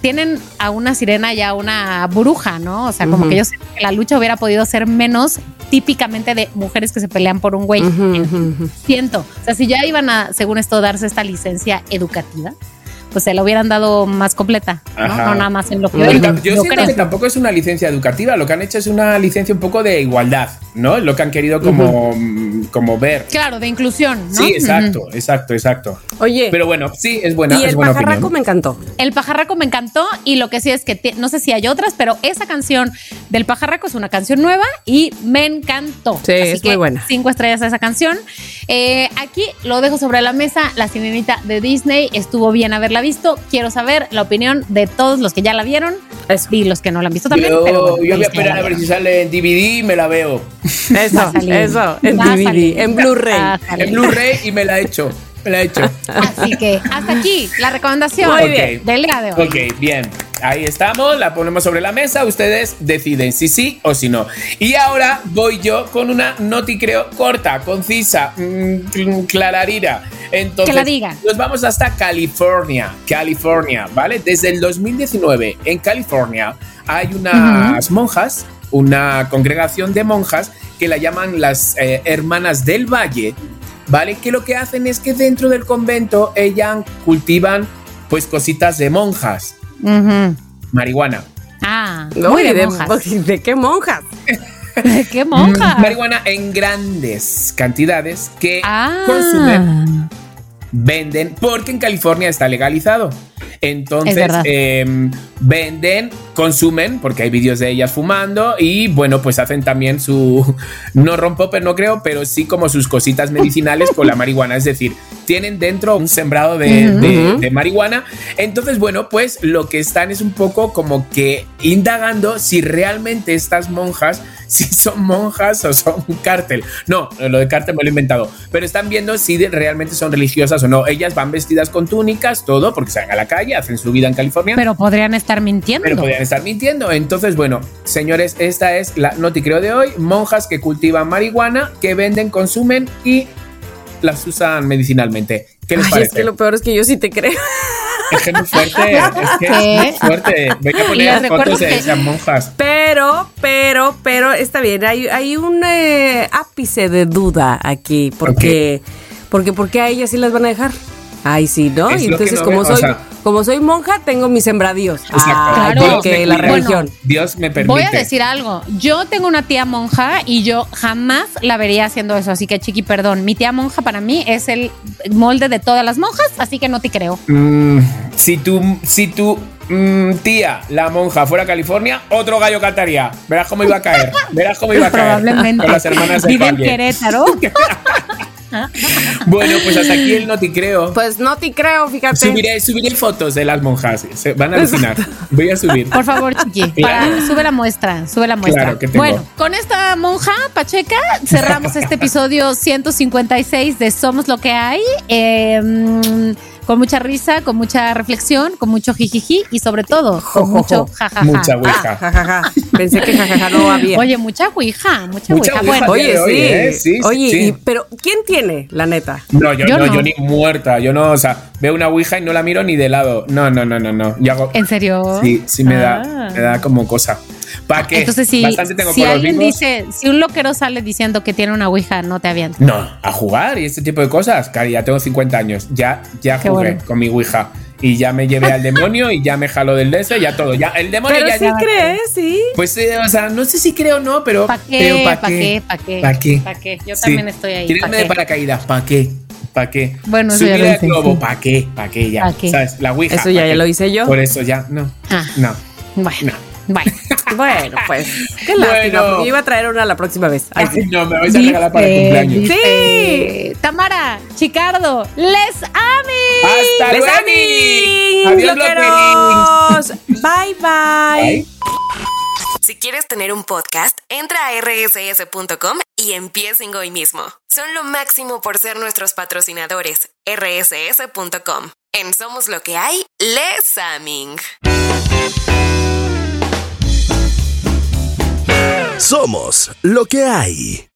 tienen a una sirena y a una bruja, ¿no? O sea, como que yo sé que la lucha hubiera podido ser menos típicamente de mujeres que se pelean por un güey. Siento. O sea, si ya iban a, según esto, darse esta licencia educativa, pues se la hubieran dado más completa, ¿no? Nada más en lo que yo yo siento creo. que tampoco es una licencia educativa, lo que han hecho es una licencia un poco de igualdad, ¿no? Lo que han querido como, como ver. Claro, de inclusión, ¿no? Sí, exacto, exacto, exacto. Oye, Pero bueno, sí, es buena, y es el buena pajarraco opinión. me encantó. El pajarraco me encantó y lo que sí es que no sé si hay otras, pero esa canción del pajarraco es una canción nueva y me encantó. Sí, es muy buena. Cinco estrellas a esa canción. Eh, aquí lo dejo sobre la mesa. La sirenita de Disney estuvo bien haberla visto. Quiero saber la opinión de todos los que ya la vieron Eso. y los que no la han visto también. Yo, pero bueno, yo voy a que esperar a ver si sale en DVD y me la veo. Eso, eso, en DVD, en Blu-ray. En Blu-ray y me la echo. me la he hecho. Así que hasta aquí la recomendación Muy bien. del día de hoy. Ok, bien. Ahí estamos, la ponemos sobre la mesa. Ustedes deciden si sí o si no. Y ahora voy yo con una noti creo corta, concisa, mm, clararira. Entonces, Que la diga. nos vamos hasta California. California, ¿vale? Desde el 2019 en California hay unas monjas, una congregación de monjas que la llaman las eh, Hermanas del Valle, ¿vale? Que lo que hacen es que dentro del convento ellas cultivan pues cositas de monjas, marihuana. Ah, No, muy ¿y de de, monjas. ¿de qué monjas? ¿Qué monja? Marihuana en grandes cantidades que Ah. consumen, venden, porque en California está legalizado. Es Entonces, em, venden, consumen, porque hay vídeos de ellas fumando y bueno, pues hacen también su, no rompoper, no creo, pero sí como sus cositas medicinales con la marihuana. Es decir, tienen dentro un sembrado de, de- de marihuana. Entonces, bueno, pues lo que están es un poco como que indagando si realmente estas monjas, si son monjas o son un cártel. No, lo de cártel me lo he inventado, pero están viendo si realmente son religiosas o no. Ellas van vestidas con túnicas, todo, porque salen a la calle, hacen su vida en California. Pero podrían estar mintiendo. Pero podrían estar mintiendo. Entonces, bueno, señores, esta es la noti creo de hoy. Monjas que cultivan marihuana, que venden, consumen y las usan medicinalmente. ¿Qué les Ay, es parece? que lo peor es que yo sí te creo. Es que es muy fuerte. Es que es ¿Qué? muy fuerte. Voy a Les poner recuerdo fotos de esas monjas. Pero, pero, pero está bien. Hay, hay un eh, ápice de duda aquí. Porque, porque, porque a ellas sí las van a dejar. Ay, sí, ¿no? Es y que entonces, no como veo, o soy, sea- como soy monja, tengo mis sembradíos. Exacto. Ah, Claro. me la cuida. religión. Dios me permite. Voy a decir algo. Yo tengo una tía monja y yo jamás la vería haciendo eso. Así que, chiqui, perdón. Mi tía monja para mí es el molde de todas las monjas, así que no te creo. Mm, si tu, si tu mm, tía, la monja, fuera a California, otro gallo cantaría. Verás cómo iba a caer. Verás cómo iba a caer. Probablemente. Con las hermanas de Vive en. Querétaro. Bueno, pues hasta aquí el noti creo. Pues no te creo, fíjate. Subiré, subiré fotos de las monjas. Se van a alucinar. Voy a subir. Por favor, chiqui. Claro. para- sube la muestra, sube la muestra. Claro que tengo. bueno, con esta monja pacheca cerramos este episodio 156 de Somos lo que hay. Eh, con mucha risa, con mucha reflexión, con mucho jijiji y sobre todo con Jo, jo, mucho jajaja. Mucha Ah, ouija. jajaja. Pensé que jajaja no había. Oye, mucha ouija, mucha, Mucha ouija. Bueno, Oye, hoy. ¿eh? Sí, sí, Oye, sí. y- pero ¿quién tiene, la neta? No, yo, Yo no, no. yo ni muerta. Yo no, o sea, veo una ouija y no la miro ni de lado. No, no, no, no, no. Yo hago. ¿en serio? Sí, sí me da, Ah. me da como cosa. ¿Para qué? Entonces, si, Bastante tengo si alguien vivos. dice, si un loquero sale diciendo que tiene una ouija, no te avientas. No, a jugar y este tipo de cosas. Cari, ya tengo 50 años. Ya, ya Qué jugué bueno. con mi ouija. Y ya me llevé al demonio y ya me jaló del DS, ya todo. Ya, el demonio Pero ya, sí ya- crees, sí. Pues, eh, o sea, no sé si creo o no, pero. ¿Para qué? ¿pa' ¿Para qué? ¿Para qué? ¿Pa' qué? ¿Para qué? Yo Sí. también estoy ahí. Tírenme ¿pa' de qué? paracaídas, ¿para qué? ¿Para qué? Bueno, eso ya Subir lo el hice, globo, sí. ¿para qué? ¿Para qué ya? ¿Pa' qué? ¿Sabes? La ouija. Eso ya- ¿pa' ya qué? lo hice yo. Por eso ya, no. Ah. No. Bueno, No. bueno. Bueno, pues, qué lástima, Bueno. porque iba a traer una la próxima vez. Ay, sí. No, me vais a regalar para el cumpleaños. dice, Tamara, Chicardo, les ame. ¡Hasta ¡Les luego! amo! ¡Adiós. Bye, bye. Bye. Si quieres tener un podcast, entra a rss.com y empiecen hoy mismo. Son lo máximo por ser nuestros patrocinadores. rss.com. En Somos lo que hay, Les Aming. Somos lo que hay.